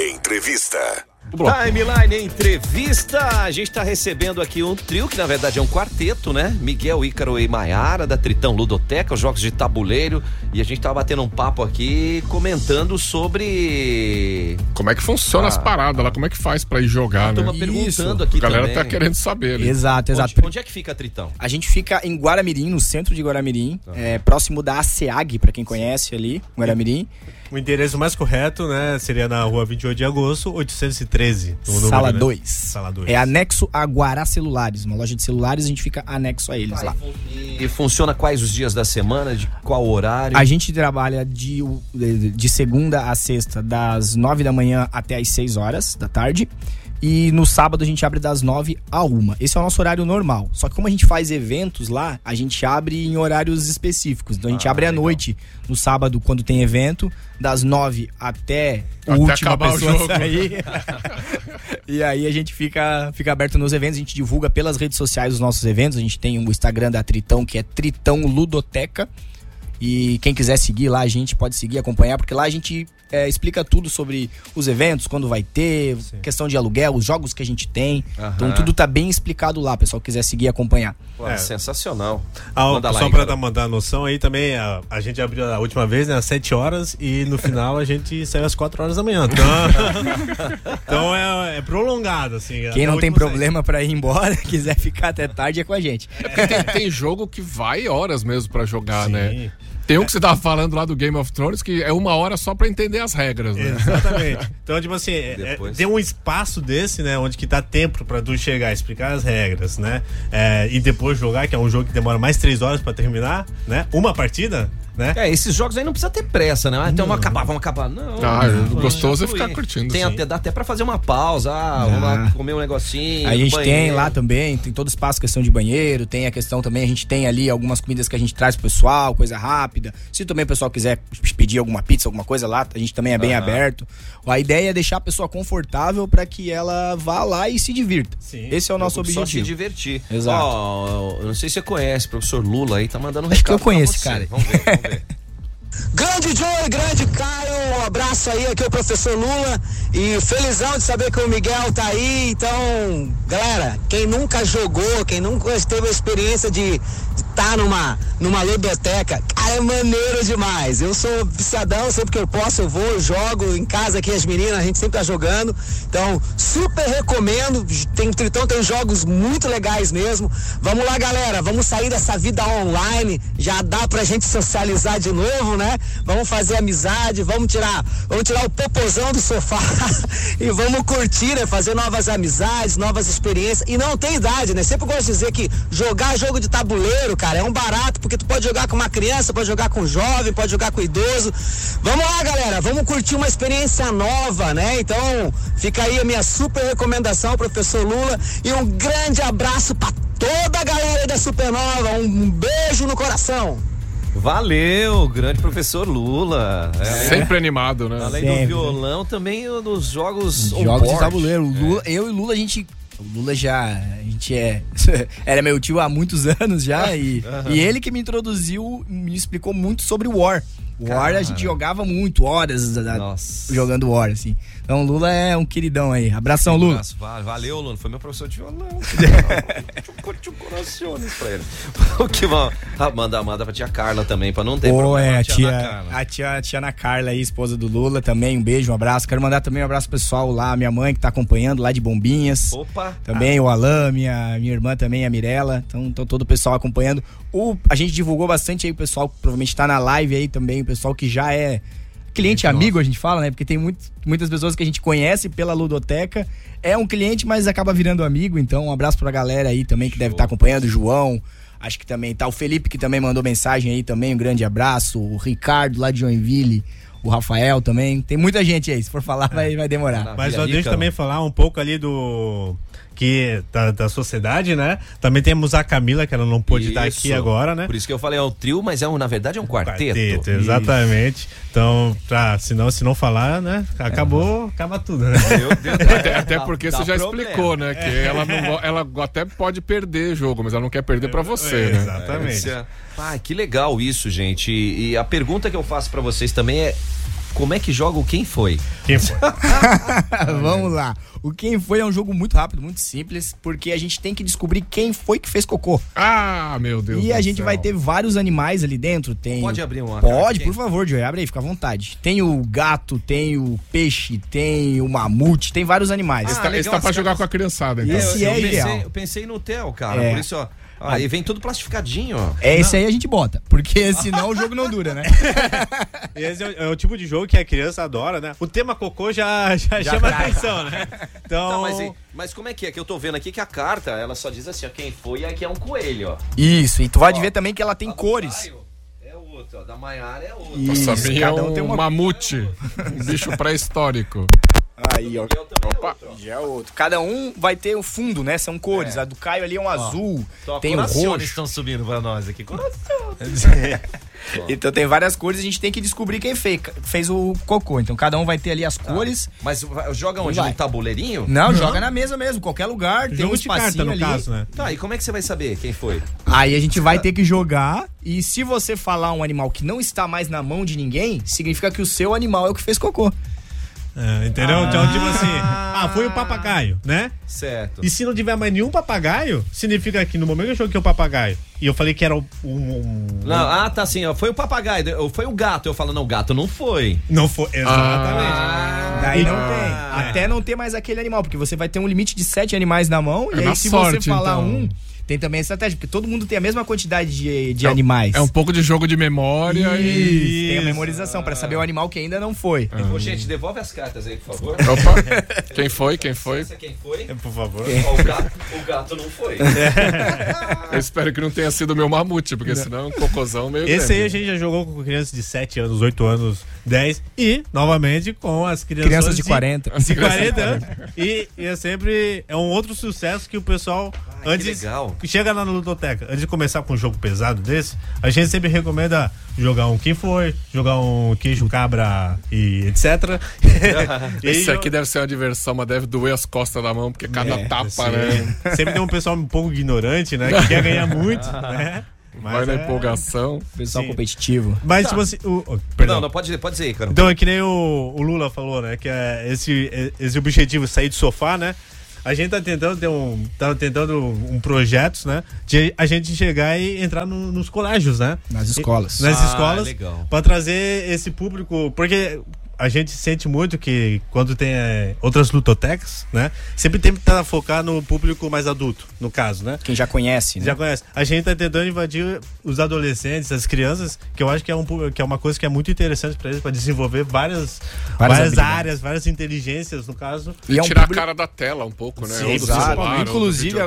Entrevista. Timeline Entrevista. A gente está recebendo aqui um trio, que na verdade é um quarteto, né? Miguel, Ícaro e Maiara, da Tritão Ludoteca, os jogos de tabuleiro. E a gente tava batendo um papo aqui comentando sobre. Como é que funciona Ah. as paradas lá? Como é que faz pra ir jogar, né? Perguntando aqui A galera também. tá querendo saber ali. Exato, exato. Onde, onde é que fica a Tritão? A gente fica em Guaramirim, no centro de Guaramirim, é, próximo da ASEAG, pra quem conhece ali, Guaramirim. O endereço mais correto, né, seria na rua 28 de agosto, 813. o número, Sala né? 2. Sala 2. É anexo a Guará Celulares, uma loja de celulares, a gente fica anexo a eles lá. E funciona quais os dias da semana? De qual horário? A gente trabalha de, de, de segunda a sexta, das nove da manhã até as seis horas da tarde. E no sábado a gente abre das 9 a 1. Esse é o nosso horário normal. Só que como a gente faz eventos lá, a gente abre em horários específicos. Então a gente Ah, abre à noite, no sábado, quando tem evento, das 9 até o Até última acabar o pessoa jogo. sair. *laughs* e aí a gente fica, fica aberto nos eventos, a gente divulga pelas redes sociais os nossos eventos. A gente tem o Instagram da Tritão, que é Tritão Ludoteca. E quem quiser seguir lá, a gente pode seguir, acompanhar, porque lá a gente é, explica tudo sobre os eventos, quando vai ter, questão de aluguel, os jogos que a gente tem. Então tudo tá bem explicado lá, pessoal quiser seguir e acompanhar. Pô, É. Sensacional. Ah, Manda só cara. dar, mandar noção aí também, a, a gente abriu a última vez, né, às 7 horas, e no final a gente saiu às 4 horas da manhã. Então, *laughs* então é, é prolongado, assim. Quem não tem problema pra ir embora, *laughs* quiser ficar até tarde, é com a gente. Porque tem, tem jogo que vai horas mesmo pra jogar, né? Tem um que você tava falando lá do Game of Thrones que é uma hora só pra entender as regras, né? Exatamente. *laughs* Então, tipo assim, é- é- tem um espaço desse, né? Onde que dá tempo pra tu chegar, explicar as regras, né? É, e depois jogar, que é um jogo que demora mais três horas pra terminar, né? Uma partida, né? É, esses jogos aí não precisa ter pressa, né? Ah, Então vamos acabar, vamos acabar. Não. Ah, não, o gostoso é ficar curtindo, Tem sim. até, dá até pra fazer uma pausa. Ah, vamos lá comer um negocinho. A gente tem lá também, tem todo espaço, questão de banheiro, tem a questão também, a gente tem ali algumas comidas que a gente traz pro pessoal, coisa rápida. Se também o pessoal quiser pedir alguma pizza, alguma coisa lá, a gente também é bem Aham. aberto. A ideia é deixar a pessoa confortável para que ela vá lá e se divirta. Esse é o nosso Só objetivo. se divertir. Exato. Ó, eu não sei se você conhece, o professor Lula aí tá mandando um Acho que recado eu conheço, cara. Vamos ver, vamos ver. *laughs* bit. Grande Joey, grande Caio, um abraço aí, aqui é o professor Lula. E felizão de saber que o Miguel tá aí, então, galera, quem nunca jogou, quem nunca teve a experiência de estar numa, numa ludoteca, cara, é maneiro demais, eu sou viciadão, sempre que eu posso eu vou, eu jogo em casa aqui as meninas, a gente sempre tá jogando, então, super recomendo, tem Tritão tem jogos muito legais mesmo, vamos lá galera, vamos sair dessa vida online, já dá pra gente socializar de novo, né? Vamos fazer amizade, vamos tirar, vamos tirar o popozão do sofá *laughs* e vamos curtir, né? Fazer novas amizades, novas experiências. E não tem idade, né? Sempre gosto de dizer que jogar jogo de tabuleiro, cara, é um barato, porque tu pode jogar com uma criança, pode jogar com um jovem, pode jogar com um idoso. Vamos lá, galera, vamos curtir uma experiência nova, né? Então, fica aí a minha super recomendação, professor Lula, e um grande abraço pra toda a galera da Supernova. Um beijo no coração. Valeu, grande professor Lula. É. Sempre animado, né? Além Sempre. do violão, também dos jogos. Jogos de tabuleiro. O Lula, Eu e o Lula, a gente. O Lula já. A gente é. *laughs* Era meu tio há muitos *laughs* anos já. E, Aham. e ele que me introduziu, me explicou muito sobre o War. O War a gente jogava muito, horas da- jogando War, assim. Então Lula é um queridão aí. Abração, Lula. Valeu, Lula. Foi meu professor de violão. *laughs* Corações pra ele. *laughs* O que. Ah, manda, manda pra tia Carla também, pra não ter Pô, problema. é, a tia, a tia, a tia Ana Carla aí, esposa do Lula, também, um beijo, um abraço. Quero mandar também um abraço pro pessoal lá, minha mãe que tá acompanhando lá de Bombinhas. Opa! Também o Alan, minha, minha irmã também, a Mirella. Então, então todo o pessoal acompanhando. O, a gente divulgou bastante aí o pessoal que provavelmente tá na live aí também, o pessoal que já é cliente amigo, a gente fala, né? Porque tem muito, muitas pessoas que a gente conhece pela ludoteca. É um cliente, mas acaba virando amigo. Então, um abraço pra galera aí também que deve estar acompanhando. O João, acho que também tá. O Felipe, que também mandou mensagem aí também. Um grande abraço. O Ricardo lá de Joinville. O Rafael também. Tem muita gente aí. Se for falar, vai, vai demorar. Mas só deixa eu também falar um pouco ali do. Que da, da sociedade, né? Também temos a Camila, que ela não pôde estar aqui Isso. agora, né? Por isso que eu falei, é um trio, mas é um, na verdade é um quarteto. Quarteto, exatamente. Então, pra, se, não, se não falar, né? Acabou, acaba tudo, né? Até, até porque Dá você já problema. explicou, né? Que É. ela, não, ela até pode perder jogo, mas ela não quer perder pra você, né? Exatamente. Ah, que legal isso, gente. E, e a pergunta que eu faço pra vocês também é: como é que joga o quem foi? Quem foi? *laughs* Vamos lá. O Quem Foi é um jogo muito rápido, muito simples, porque a gente tem que descobrir quem foi que fez cocô. Ah, meu Deus E a gente céu. vai ter vários animais ali dentro. Tem Pode abrir uma Pode, por favor, Joey. Abre aí, fica à vontade. Tem o gato, tem o peixe, tem o mamute, tem vários animais. Esse tá, esse tá pra jogar com a criançada, então. Esse eu, é eu ideal. pensei, eu pensei no Theo, cara. É. Por isso, ó. Ah, e vem tudo plastificadinho, ó. É esse aí a gente bota, porque *laughs* senão o jogo não dura, né? *laughs* Esse é o, é o tipo de jogo que a criança adora, né? O tema cocô já, já, Já chama atenção, né? *laughs* Então. Tá, mas, mas como é que é? Que eu tô vendo aqui que a carta, ela só diz assim, ó, quem foi, e aqui é um coelho, ó. Isso, e tu vai ver também que ela tem cores. É outro, ó. Da Maiara é outro. Isso, Nossa, é cada um um tem uma- mamute. Um bicho pré-histórico. Aí, ó. Opa, já é outro. Cada um vai ter um fundo, né? São cores. A do Caio ali é um azul, Tó, tem o roxo. estão subindo pra nós aqui. *laughs* Então tem várias cores e a gente tem que descobrir quem fez, fez o cocô. Então cada um vai ter ali as cores. Mas joga onde? No tabuleirinho? Não, joga na mesa mesmo, qualquer lugar, tem um Jogo de carta, espacinho no ali. caso, né? Tá, e como é que você vai saber quem foi? Aí a gente vai ter que jogar e se você falar um animal que não está mais na mão de ninguém, significa que o seu animal é o que fez cocô. É, entendeu? Então, tipo assim, ah, foi o papagaio, né? Certo. E se não tiver mais nenhum papagaio, significa que no momento que eu joguei o papagaio e eu falei que era um. um- Não, ah, tá assim, ó. Foi o papagaio, eu- foi o gato. Eu falo, não, o gato não foi. Não foi, exatamente. Daí não Ah, tem. Até não ter mais aquele animal, porque você vai ter um limite de sete animais na mão. É e aí, se sorte, você falar então. um, tem também a estratégia, porque todo mundo tem a mesma quantidade de, de É animais. É um pouco de jogo de memória Isso, e. Tem a memorização, pra saber o animal que ainda não foi. Ô, gente, devolve as cartas aí, por favor. Opa, *laughs* quem foi? Quem foi? É quem foi? Por favor. O, gato, o gato não foi. *laughs* Eu espero que não tenha sido o meu mamute, porque senão é um cocôzão meio Esse aí a grande. gente já jogou com crianças de 7 anos, 8 anos, 10 e, novamente, com as crianças, Crianças de 40. De 40 anos. E, e é sempre é um outro sucesso que o pessoal, que antes legal. que chega lá na ludoteca, antes de começar com um jogo pesado desse, a gente sempre recomenda jogar um quem foi, jogar um queijo cabra e etc. *laughs* E Esse aqui deve ser uma diversão, mas deve doer as costas da mão, porque cada É, tapa, sim. né? Sempre tem um pessoal um pouco ignorante, né? Que quer ganhar muito, *laughs* né? Vai na é- empolgação. Pessoal Sim. competitivo. Mas, Tá. tipo assim. O, perdão. Não, não, pode dizer, pode dizer, cara. Então é que nem o, o Lula falou, né? Que é esse, esse objetivo sair do sofá, né? A gente tá tentando ter um. Tá tentando um projeto, né? De a gente chegar e entrar no- nos colégios, né? Nas escolas. E- nas Ah, escolas. legal. Pra trazer esse público. Porque a gente sente muito que quando tem é, outras lutotecas, né? Sempre tem que tentar focar no público mais adulto, no caso, né? Quem já conhece, né? Já conhece. A gente tá tentando invadir os adolescentes, as crianças, que eu acho que é, um, que é uma coisa que é muito interessante para eles, para desenvolver várias, Várias várias, áreas, várias inteligências, no caso. E, é um tirar público- a cara da tela um pouco, né? Sim, Ou do exato. celular, ou do inclusive,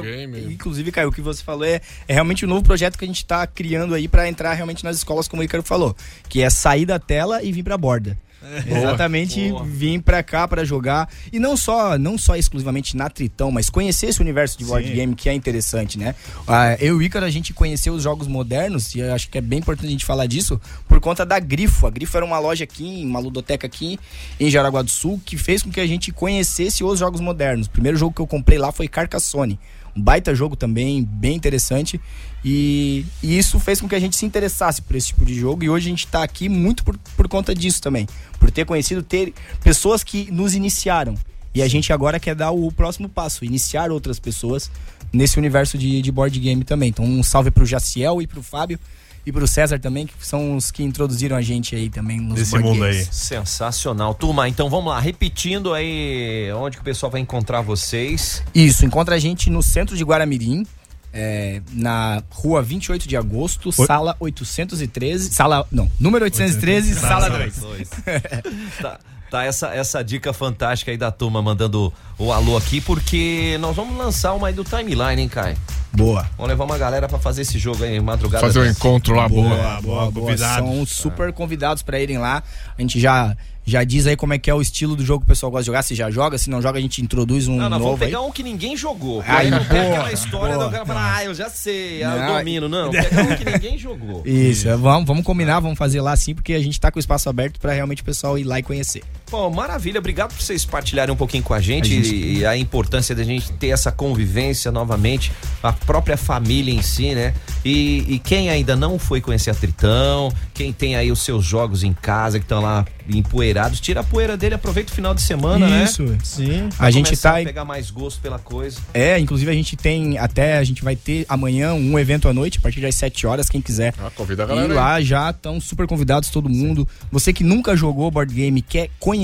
inclusive, Caio, o que você falou é, é realmente um novo projeto que a gente tá criando aí pra entrar realmente nas escolas, como o Ícaro falou, que é sair da tela e vir pra borda. Boa. Exatamente, vir pra cá pra jogar e não só, não só exclusivamente na Tritão, mas conhecer esse universo de board Sim. game que é interessante, né? Ah, eu e o Ícaro a gente conheceu os jogos modernos e eu acho que é bem importante a gente falar disso por conta da Grifo. A Grifo era uma loja aqui, uma ludoteca aqui em Jaraguá do Sul que fez com que a gente conhecesse os jogos modernos. O primeiro jogo que eu comprei lá foi Carcassonne. Um baita jogo também, bem interessante. E, e isso fez com que a gente se interessasse por esse tipo de jogo. E hoje a gente tá aqui muito por, por conta disso também. Por ter conhecido ter pessoas que nos iniciaram. E a gente agora quer dar o próximo passo, iniciar outras pessoas nesse universo de, de board game também. Então um salve pro Jaciel e pro Fábio e pro César também, que são os que introduziram a gente aí também nos Nesse board mundo games. aí. Sensacional. Turma, então vamos lá, repetindo aí onde que o pessoal vai encontrar vocês. Isso, encontra a gente no centro de Guaramirim, é, na rua 28 de agosto, Oi? sala 813. Sala. Não, número 813, sala 2. *laughs* tá, tá essa, essa dica fantástica aí da turma mandando o alô aqui, porque nós vamos lançar uma aí do timeline, hein, Kai? Boa. Vamos levar uma galera pra fazer esse jogo aí, madrugada. Fazer um encontro lá, boa. Boa, boa, boa. São super convidados pra irem lá. A gente já, já diz aí como é que é o estilo do jogo que o pessoal gosta de jogar. Se já joga, se não joga, a gente introduz um Não, vamos novo aí. pegar um que ninguém jogou. Aí, Aí não boa, aquela história boa. do cara falar, ah, eu já sei, eu Não. domino. Não, *laughs* pegar um que ninguém jogou. Isso, é, vamos, vamos combinar, vamos fazer lá sim, porque a gente tá com o espaço aberto pra realmente o pessoal ir lá e conhecer. Pô, maravilha, obrigado por vocês partilharem um pouquinho com a gente, A gente- E, e a importância da gente ter essa convivência novamente, a própria família em si, né? E, e quem ainda não foi conhecer a Tritão, quem tem aí os seus jogos em casa que estão lá empoeirados, tira a poeira dele, aproveita o final de semana, né? Isso. Sim. A gente tá. a pegar mais gosto pela coisa. É, inclusive a gente tem até, a gente vai ter amanhã um evento à noite, a partir das 7 horas, quem quiser. Ah, convida a E galera. aí. lá já estão super convidados todo mundo. Você que nunca jogou board game, quer conhecer,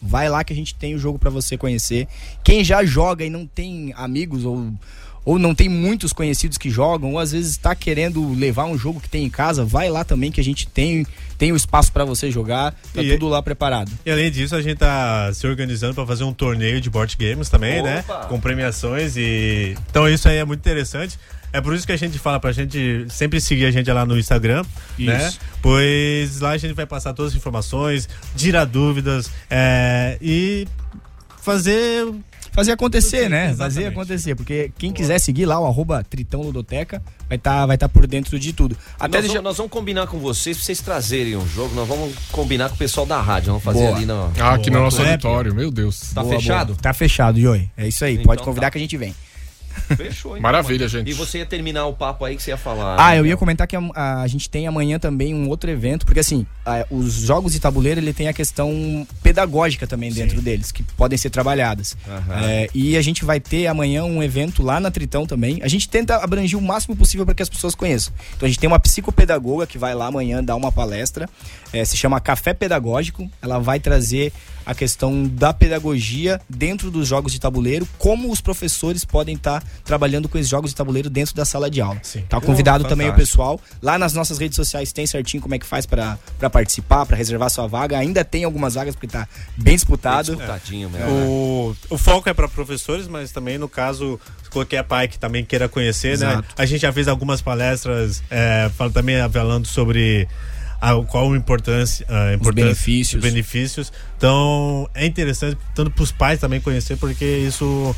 vai lá que a gente tem o jogo pra você conhecer. Quem já joga e não tem amigos ou ou não tem muitos conhecidos que jogam, ou às vezes está querendo levar um jogo que tem em casa, vai lá também que a gente tem tem o espaço para você jogar, tá E- tudo lá preparado. E além disso, a gente tá se organizando para fazer um torneio de board games também, né? Opa! Com premiações e então isso aí é muito interessante. É por isso que a gente fala pra gente sempre seguir a gente lá no Instagram, né? Isso. Pois lá a gente vai passar todas as informações, tirar dúvidas é, e fazer Fazer acontecer, né? Exatamente. Fazer acontecer, porque quem quiser seguir lá o arroba Tritão Ludoteca vai estar vai tá por dentro de tudo. Até nós, deixa- vamos, nós vamos combinar com vocês pra vocês trazerem um jogo. Nós vamos combinar com o pessoal da rádio. Vamos fazer Boa. ali na. Ah, aqui no nosso Boa. auditório, meu Deus. Tá Boa, fechado? boa. Tá fechado, Joey. É isso aí. Então Pode tá. convidar que a gente vem. Fechou, então, Maravilha, mano. gente. E você ia terminar o papo aí que você ia falar. Ah, eu ia comentar que a, a gente tem amanhã também um outro evento, porque assim, a- os jogos de tabuleiro ele tem a questão pedagógica também dentro deles, que podem ser trabalhadas. É, e a gente vai ter amanhã um evento lá na Tritão também. A gente tenta abranger o máximo possível para que as pessoas conheçam. Então a gente tem uma psicopedagoga que vai lá amanhã dar uma palestra, é, se chama Café Pedagógico. Ela vai trazer a questão da pedagogia dentro dos jogos de tabuleiro, como os professores podem estar trabalhando com esses jogos de tabuleiro dentro da sala de aula. Tá convidado Oh, também o pessoal. Lá nas nossas redes sociais tem certinho como é que faz para participar, para reservar sua vaga. Ainda tem algumas vagas porque tá bem disputado. disputadinho mesmo. O, o foco é para professores, mas também no caso qualquer pai que também queira conhecer, né? Exato. A gente já fez algumas palestras, é, fala- também falando sobre a, qual a importância, a importância benefícios. os benefícios. Então é interessante tanto para os pais também conhecer, porque isso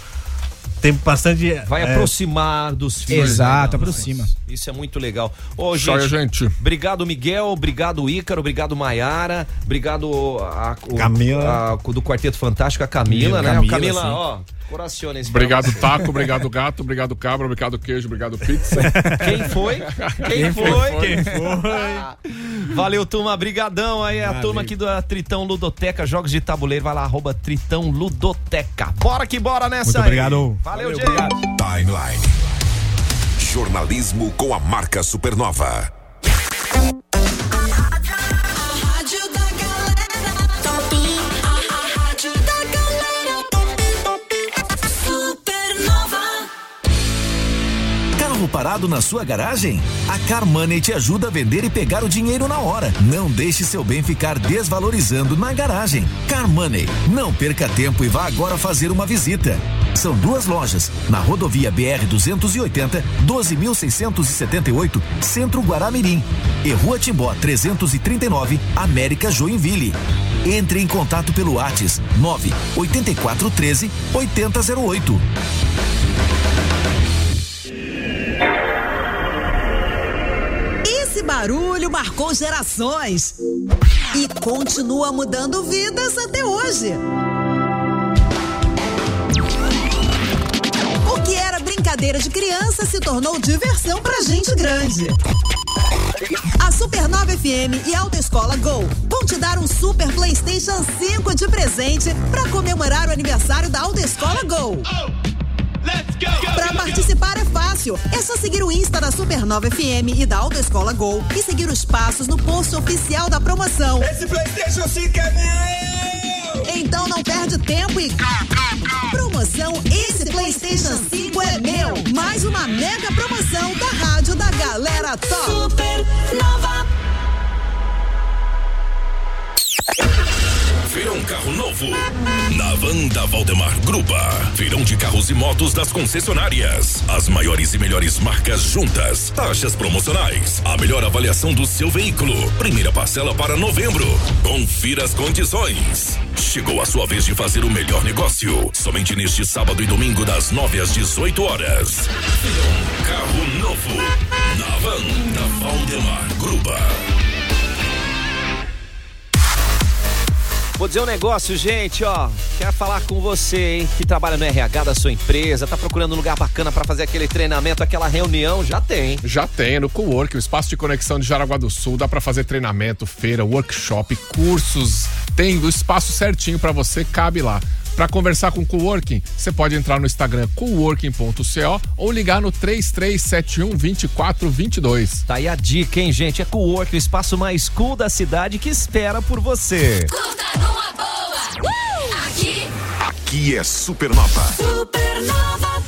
tem bastante. Vai é, aproximar dos filhos. Exato, né? Não, aproxima. Isso é muito legal. Ô, gente, gente. Obrigado, Miguel. Obrigado, Ícaro. Obrigado, Maiara. Obrigado, a, o- Camila. a- do Quarteto Fantástico, a Camila, né? Camila, Camila, ó, esse Obrigado, taco, obrigado, gato, obrigado, cabra, obrigado, queijo, obrigado, pizza. Quem foi? Quem, Quem foi? foi? Quem foi? Valeu, turma. Brigadão aí. A turma aqui da Tritão Ludoteca, jogos de tabuleiro. Vai lá, arroba Tritão Ludoteca. Bora que bora nessa Muito aí. obrigado. Valeu, Valeu, gente. Timeline. Jornalismo com a marca Supernova. Carro parado na sua garagem? A Car Money te ajuda a vender e pegar o dinheiro na hora. Não deixe seu bem ficar desvalorizando na garagem. Car Money. Não perca tempo e vá agora fazer uma visita. São duas lojas, na rodovia BR 280, 12.678, Centro Guaramirim. E Rua Timbó 339, América Joinville. Entre em contato pelo WhatsApp 9 8413 8008. Barulho marcou gerações e continua mudando vidas até hoje. O que era brincadeira de criança se tornou diversão pra gente grande. A Supernova FM e Autoescola Go vão te dar um Super PlayStation 5 de presente para comemorar o aniversário da Autoescola Go. Para participar é fácil. É só seguir o Insta da Supernova FM e da Autoescola Go e seguir os passos no post oficial da promoção. Esse PlayStation 5 é meu! Então não perde tempo e. Promoção Esse PlayStation 5 é meu! Mais uma mega promoção da Rádio da Galera Top! Supernova. Verão carro novo. Na Vanda Valdemar Grupa. Verão de carros e motos das concessionárias. As maiores e melhores marcas juntas. Taxas promocionais. A melhor avaliação do seu veículo. Primeira parcela para novembro. Confira as condições. Chegou a sua vez de fazer o melhor negócio. Somente neste sábado e domingo, das 9 às 18 horas. Verão carro novo. Na Vanda Valdemar Grupa. Vou dizer um negócio, gente, ó. Quero falar com você, hein, que trabalha no RH da sua empresa, tá procurando um lugar bacana pra fazer aquele treinamento, aquela reunião, já tem. Já tem no Cowork, o espaço de conexão de Jaraguá do Sul, dá pra fazer treinamento, feira, workshop, cursos, tem o espaço certinho pra você, cabe lá. Pra conversar com o Coworking, você pode entrar no Instagram coworking.co ou ligar no 3371 2422. Tá aí a dica, hein, gente? É Cowork, o espaço mais cool da cidade que espera por você. Curta numa boa. Uh! Aqui, Aqui é Supernova. Supernova.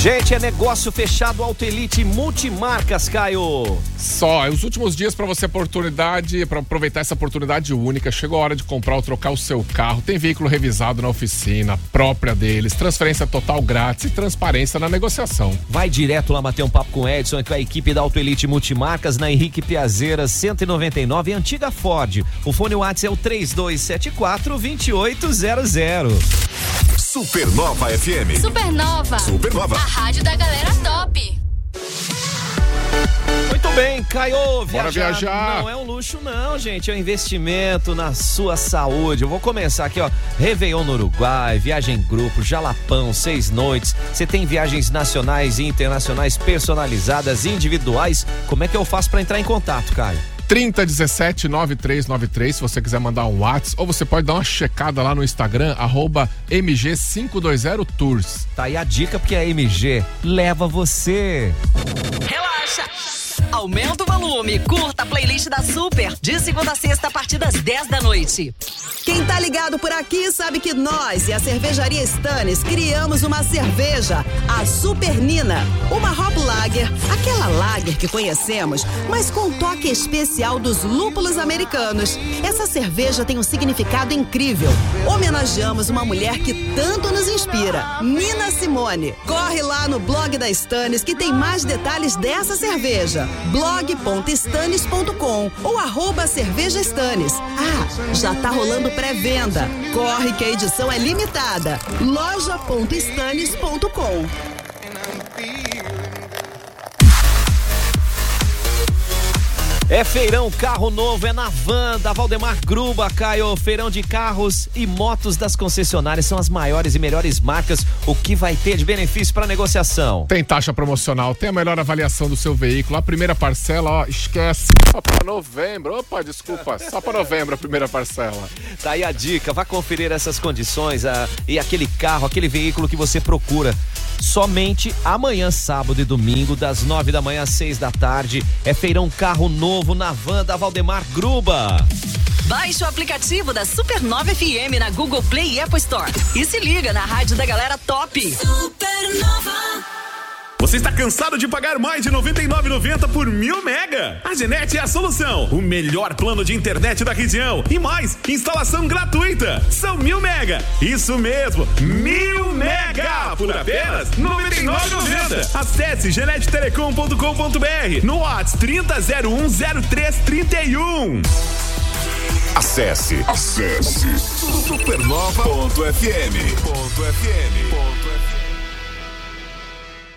Gente, é negócio fechado Auto Elite Multimarcas, Caio. Só, é os últimos dias para você oportunidade, para aproveitar essa oportunidade única. Chegou a hora de comprar ou trocar o seu carro. Tem veículo revisado na oficina própria deles, transferência total grátis e transparência na negociação. Vai direto lá bater um papo com o Edson e com a equipe da Auto Elite Multimarcas na Henrique Piazeira 199, antiga Ford. O fone WhatsApp é o 3274 2800. Supernova FM. Supernova. Supernova. A rádio da galera top. Muito bem, Caio, Bora viajar. Não é um luxo não, gente, é um investimento na sua saúde. Eu vou começar aqui, ó, Réveillon no Uruguai, viagem em grupo, Jalapão, seis noites. Você tem viagens nacionais e internacionais personalizadas, individuais. Como é que eu faço para entrar em contato, Caio? 3017 9393, se você quiser mandar um WhatsApp, ou você pode dar uma checada lá no Instagram, arroba MG520Tours. Tá aí a dica, porque a MG leva você. Relaxa! Aumenta o volume, curta a playlist da Super, de segunda a sexta a partir das 10 da noite. Quem tá ligado por aqui sabe que nós e a cervejaria Stannis criamos uma cerveja, a Super Nina. Uma hop lager, aquela lager que conhecemos, mas com toque especial dos lúpulos americanos. Essa cerveja tem um significado incrível. Homenageamos uma mulher que tanto nos inspira, Nina Simone. Corre lá no blog da Stannis que tem mais detalhes dessa cerveja. blog.stannis.com ou arroba cerveja Stannis. Ah, já tá rolando pré-venda. Corre que a edição é limitada. loja.stannis.com É feirão carro novo, é na van da Valdemar Gruba, Caio. Feirão de carros e motos das concessionárias são as maiores e melhores marcas. O que vai ter de benefício para negociação? Tem taxa promocional, tem a melhor avaliação do seu veículo. A primeira parcela, ó, esquece. Só para novembro. Opa, desculpa. Só para novembro a primeira parcela. Tá aí a dica, vá conferir essas condições ah, e aquele carro, aquele veículo que você procura. Somente amanhã, sábado e domingo, das nove da manhã às seis da tarde, é feirão carro novo na van da Valdemar Gruba. Baixe o aplicativo da Supernova FM na Google Play e Apple Store. E se liga na rádio da galera top. Supernova. Você está cansado de pagar mais de R$ 99,90 por mil mega? A Genet é a solução. O melhor plano de internet da região. E mais, instalação gratuita. São mil mega. Isso mesmo, mil mega por apenas R$ 99,90. Acesse genettelecom.com.br no WhatsApp 30010331. Acesse. Acesse. Supernova.fm.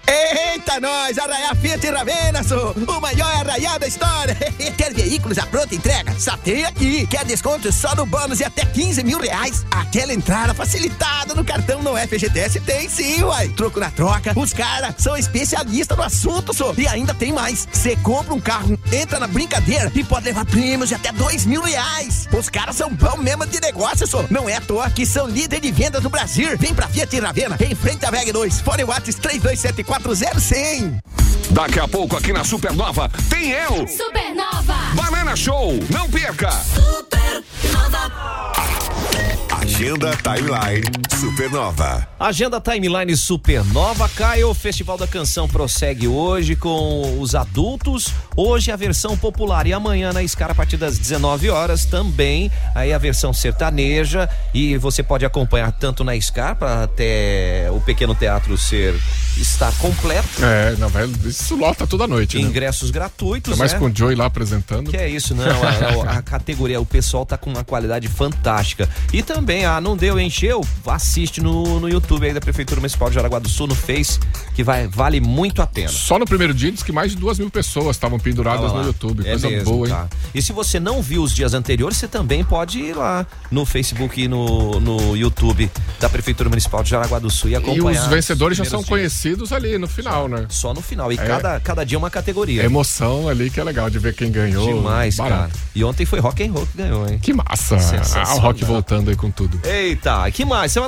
Eita, nós! Arraiá Fiat Ravena, sou o maior arraiá da história! *laughs* Quer veículos à pronta entrega? Só tem aqui! Quer desconto só no bônus e até 15 mil reais? Aquela entrada facilitada no cartão no é, FGTS? Tem sim, uai! Troco na troca, os caras são especialistas no assunto, sou! E ainda tem mais! Você compra um carro, entra na brincadeira e pode levar prêmios de até 2 mil reais! Os caras são bom mesmo de negócio, sou! Não é à toa que são líder de vendas no Brasil! Vem pra Fiat Ravena, em frente à VEG 2, Fone Watts 3274 40100. Daqui a pouco aqui na Supernova tem eu. Supernova. Banana Show. Não perca. Supernova. Agenda Timeline Supernova. Agenda Timeline Supernova, Caio. O Festival da Canção prossegue hoje com os adultos. Hoje a versão popular e amanhã na Escara a partir das 19 horas também. Aí a versão sertaneja e você pode acompanhar tanto na Escara até o pequeno teatro ser estar completo. É, não, vai, isso lota toda noite, né? Ingressos gratuitos, Ainda mais né? com o Joey lá apresentando. Que é isso, não. A, a- a categoria, o pessoal tá com uma qualidade fantástica. E também, ah, não deu, encheu? Assiste no, no YouTube aí da Prefeitura Municipal de Jaraguá do Sul, no Face, que vai, vale muito a pena. Só no primeiro dia diz que mais de duas mil pessoas estavam penduradas no YouTube. É Coisa mesmo, boa, hein? tá. E se você não viu os dias anteriores, você também pode ir lá no Facebook e no, no YouTube da Prefeitura Municipal de Jaraguá do Sul e E acompanhar. os vencedores já os são primeiros conhecidos ali no final, né? Só no final. E É. cada, cada dia uma categoria. Emoção ali que é legal de ver quem ganhou. Demais, Barato. cara. E ontem foi Rock and Roll que ganhou, hein? Que massa. Ah, o rock voltando aí com tudo. Eita, que mais? De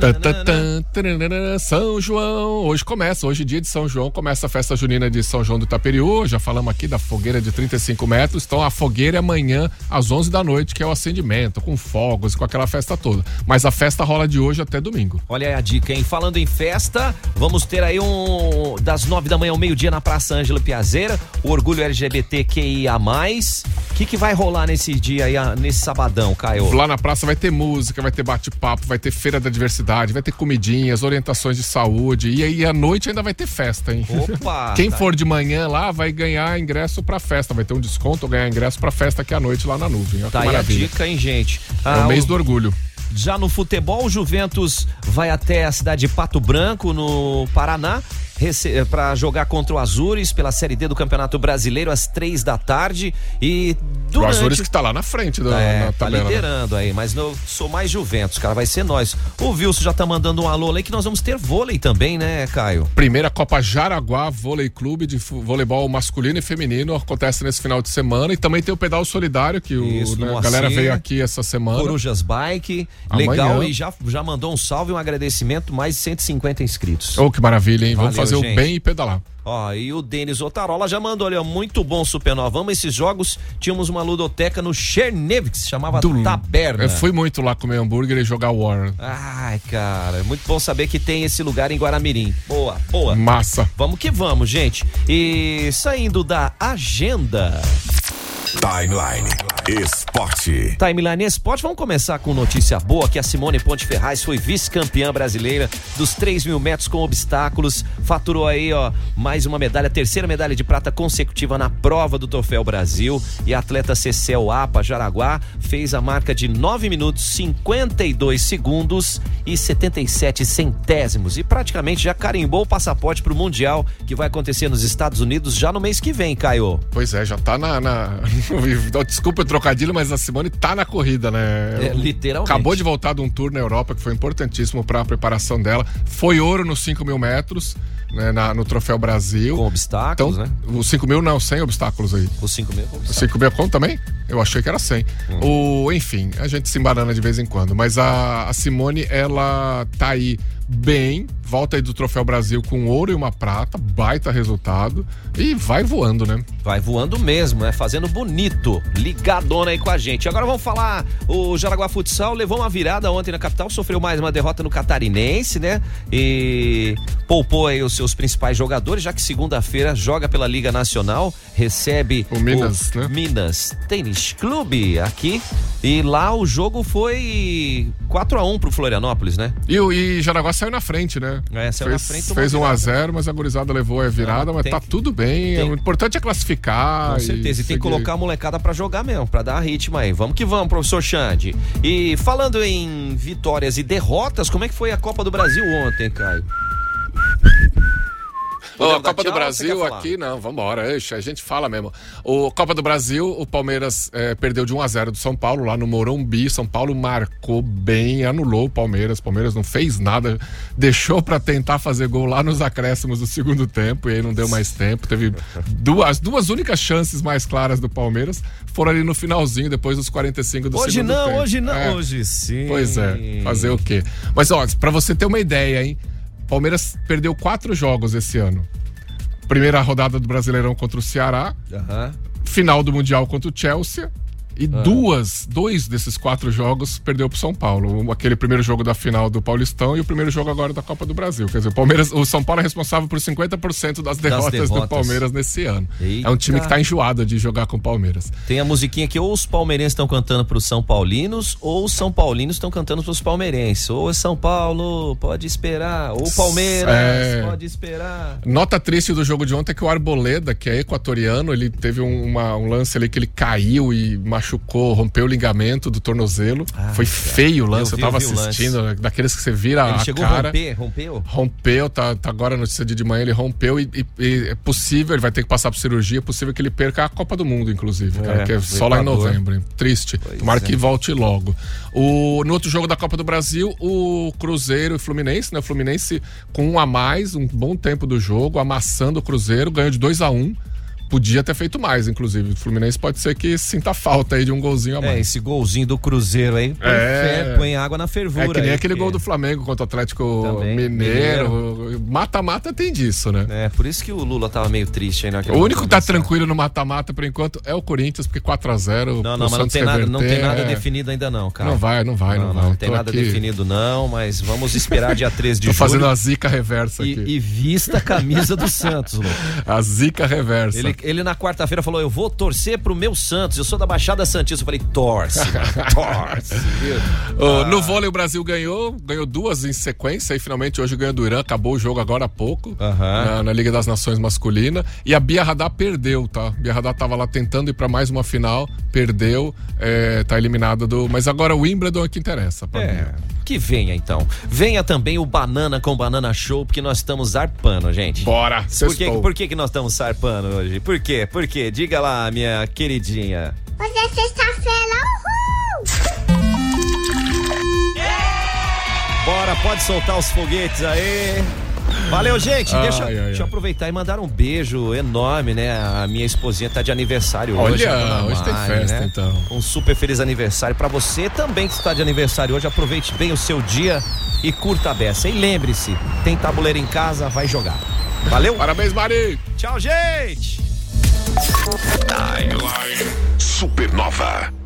Tã, tã, tã, tararara, São João, hoje começa, hoje dia de São João, começa a festa junina de São João do Itaperiú, já falamos aqui da fogueira de 35 metros, então a fogueira é amanhã às 11 da noite, que é o acendimento, com fogos, com aquela festa toda. Mas a festa rola de hoje até domingo. Olha aí a dica, hein? Falando em festa, volta. Vamos ter aí um das nove da manhã ao meio-dia na Praça Ângela Piazeira. O orgulho LGBTQIA. O que, que vai rolar nesse dia aí, ah, nesse sabadão, Caio? Lá na praça vai ter música, vai ter bate-papo, vai ter feira da diversidade, vai ter comidinhas, orientações de saúde. E aí à noite ainda vai ter festa, hein? Opa! *laughs* Quem tá. for de manhã lá vai ganhar ingresso pra festa. Vai ter um desconto ou ganhar ingresso pra festa aqui à noite lá na nuvem. Olha Tá aí a dica, hein, gente? É Ah, o mês o- do orgulho. Já no futebol, o Juventus vai até a cidade de Pato Branco, no Paraná, para jogar contra o Azures pela Série D do Campeonato Brasileiro às três da tarde. E O durante... Azures que tá lá na frente da, É, na tá tabela. né? liderando aí, mas eu sou mais Juventus, cara, vai ser nós. O Wilson já tá mandando um alô aí que nós vamos ter vôlei também, né, Caio? Primeira Copa Jaraguá Vôlei Clube de voleibol masculino e feminino acontece nesse final de semana e também tem o pedal solidário que o, Isso, né, no a galera veio aqui essa semana. Corujas Bike, Amanhã. legal, e já, já mandou um salve e um agradecimento, mais de 150 inscritos. Oh, que maravilha, hein? Vamos Valeu, fazer gente. o bem e pedalar. Ó, e o Denis Otarola já mandou ali, ó, muito bom Supernova. Vamos esses jogos. Tínhamos uma ludoteca no Chernevik, que se chamava Taberna. Eu fui muito lá comer hambúrguer e jogar War. Ai, cara, é muito bom saber que tem esse lugar em Guaramirim. Boa, boa. Massa. Vamos que vamos, gente. E saindo da agenda. Timeline Esporte. Timeline Esporte, vamos começar com notícia boa que a Simone Ponte Ferraz foi vice-campeã brasileira dos 3 mil metros com obstáculos, faturou aí ó mais uma medalha, terceira medalha de prata consecutiva na prova do Troféu Brasil e a atleta Cecel Apa Jaraguá fez a marca de 9 minutos 52 segundos e 77 centésimos e praticamente já carimbou o passaporte para o Mundial que vai acontecer nos Estados Unidos já no mês que vem, Caio. Pois é, já tá na. na- *laughs* Desculpa o trocadilho, mas a Simone tá na corrida, né? É, literalmente. Acabou de voltar de um tour na Europa que foi importantíssimo para a preparação dela. Foi ouro nos 5 mil metros. Né, na- no Troféu Brasil. Com obstáculos, então, né? Os 5 mil não, sem obstáculos aí. Os 5 mil Os 5 mil conta também? Eu achei que era 100. O, enfim, a gente se embanana de vez em quando. Mas a, a Simone, ela tá aí bem, volta aí do Troféu Brasil com ouro e uma prata, baita resultado. E vai voando, né? Vai voando mesmo, né? Fazendo bonito. Ligadona aí com a gente. Agora vamos falar. O Jaraguá Futsal levou uma virada ontem na capital, sofreu mais uma derrota no Catarinense, né? E poupou aí os seus principais jogadores, já que segunda-feira joga pela Liga Nacional, recebe O Minas, né? Minas Tênis Clube aqui. E lá o jogo foi 4 a 1 pro Florianópolis, né? E, o- e Jaraguá saiu na frente, né? É, saiu fez, na frente, Fez um virada. a 0 mas a gurizada levou a virada, Não, mas tem tá tudo bem. tem- O importante é classificar. Com certeza. E, tem que colocar a molecada pra jogar mesmo, pra dar ritmo aí. Vamos que vamos, professor Xande. E falando em vitórias e derrotas, como é que foi a Copa do Brasil ontem, Caio? A Podemos dar Copa do Brasil aqui, não, vambora, ixi, a gente fala mesmo. O Copa do Brasil, o Palmeiras eh, perdeu de 1 a 0 do São Paulo lá no Morumbi. São Paulo marcou bem, anulou o Palmeiras. O Palmeiras não fez nada, deixou pra tentar fazer gol lá nos acréscimos do segundo tempo e aí não deu mais tempo. Teve duas, as duas únicas chances mais claras do Palmeiras foram ali no finalzinho, depois dos 45 do Hoje segundo não, tempo. hoje não, É. hoje sim. Pois é, fazer o quê? Mas ó, pra você ter uma ideia, hein? Palmeiras perdeu quatro jogos esse ano. Primeira rodada do Brasileirão contra o Ceará, Aham. final do Mundial contra o Chelsea. E Ah. duas, dois desses quatro jogos perdeu pro São Paulo. Aquele primeiro jogo da final do Paulistão e o primeiro jogo agora da Copa do Brasil. Quer dizer, o, Palmeiras, o São Paulo é responsável por 50% das derrotas, do derrotas. Palmeiras nesse ano. Eita. É um time que tá enjoado de jogar com o Palmeiras. Tem a musiquinha que ou os palmeirenses estão cantando pros São Paulinos, ou os São Paulinos estão cantando pros palmeirenses. Ou é São Paulo, pode esperar. Ou Palmeiras, É. pode esperar. Nota triste do jogo de ontem é que o Arboleda, que é equatoriano, ele teve um, uma- um lance ali que ele caiu e machucou, rompeu o ligamento do tornogelo. Foi feio o lance, Eu eu, vi, tava eu vi o lance. assistindo, daqueles que você vira Ele a chegou cara. a romper, rompeu? Rompeu, tá, tá agora a notícia de de manhã, ele rompeu e, e- e é possível, ele vai ter que passar por cirurgia, é possível que ele perca a Copa do Mundo, inclusive, cara, É, que é só lá em novembro. Triste. Tomara é. que volte logo. O, no outro jogo da Copa do Brasil, o Cruzeiro e o Fluminense, né? O Fluminense com um a mais, um bom tempo do jogo, amassando o Cruzeiro, ganhou de 2 a 1 um. Podia ter feito mais, inclusive. O Fluminense pode ser que sinta falta aí de um golzinho a mais. É, esse golzinho do Cruzeiro aí põe, É. fé- põe água na fervura. É que nem aí, aquele que- gol do Flamengo contra o Atlético Também, Mineiro. Mata-mata tem disso, né? É, por isso que o Lula tava meio triste aí naquele O único que tá tranquilo no mata-mata por enquanto é o Corinthians, porque 4x0. Não, não, mas não tem, nada, não tem nada definido ainda não, cara. é. Não vai, não vai, não, vai. Não tem Tô nada aqui- definido não, mas vamos esperar dia 13 *laughs* de Tô julho. fazendo a zica reversa e, aqui. e vista a camisa do *laughs* Santos, Lu. A zica reversa. Ele, ele na quarta-feira falou: Eu vou torcer pro meu Santos, eu sou da Baixada Santista. Eu falei: Torce, mano, *laughs* torce. Ah. No vôlei o Brasil ganhou, ganhou duas em sequência e finalmente hoje ganhou do Irã, acabou o jogo agora há pouco na, na Liga das Nações masculina e a Bia Haddad perdeu, tá? A Bia Haddad tava lá tentando ir pra mais uma final, perdeu, é, tá eliminada do, mas agora o Wimbledon é que interessa pra É, Bia. que venha então. Venha também o Banana com Banana Show, porque nós estamos zarpando, gente. Bora, Por que, por que, que nós estamos zarpando hoje? Por quê? Por quê? Diga lá, minha queridinha. Hoje é sexta-feira, uhul! Bora, pode soltar os foguetes aí. Valeu, gente. Ai, deixa, ai, deixa eu aproveitar e mandar um beijo enorme, né? A minha esposinha tá de aniversário hoje. Olha, a dona hoje tem Mari, festa, né? então. Um super feliz aniversário pra você também que está de aniversário hoje. Aproveite bem o seu dia e curta a beça. E lembre-se, tem tabuleiro em casa, vai jogar. Valeu? Parabéns, Mari! Tchau, gente! Supernova.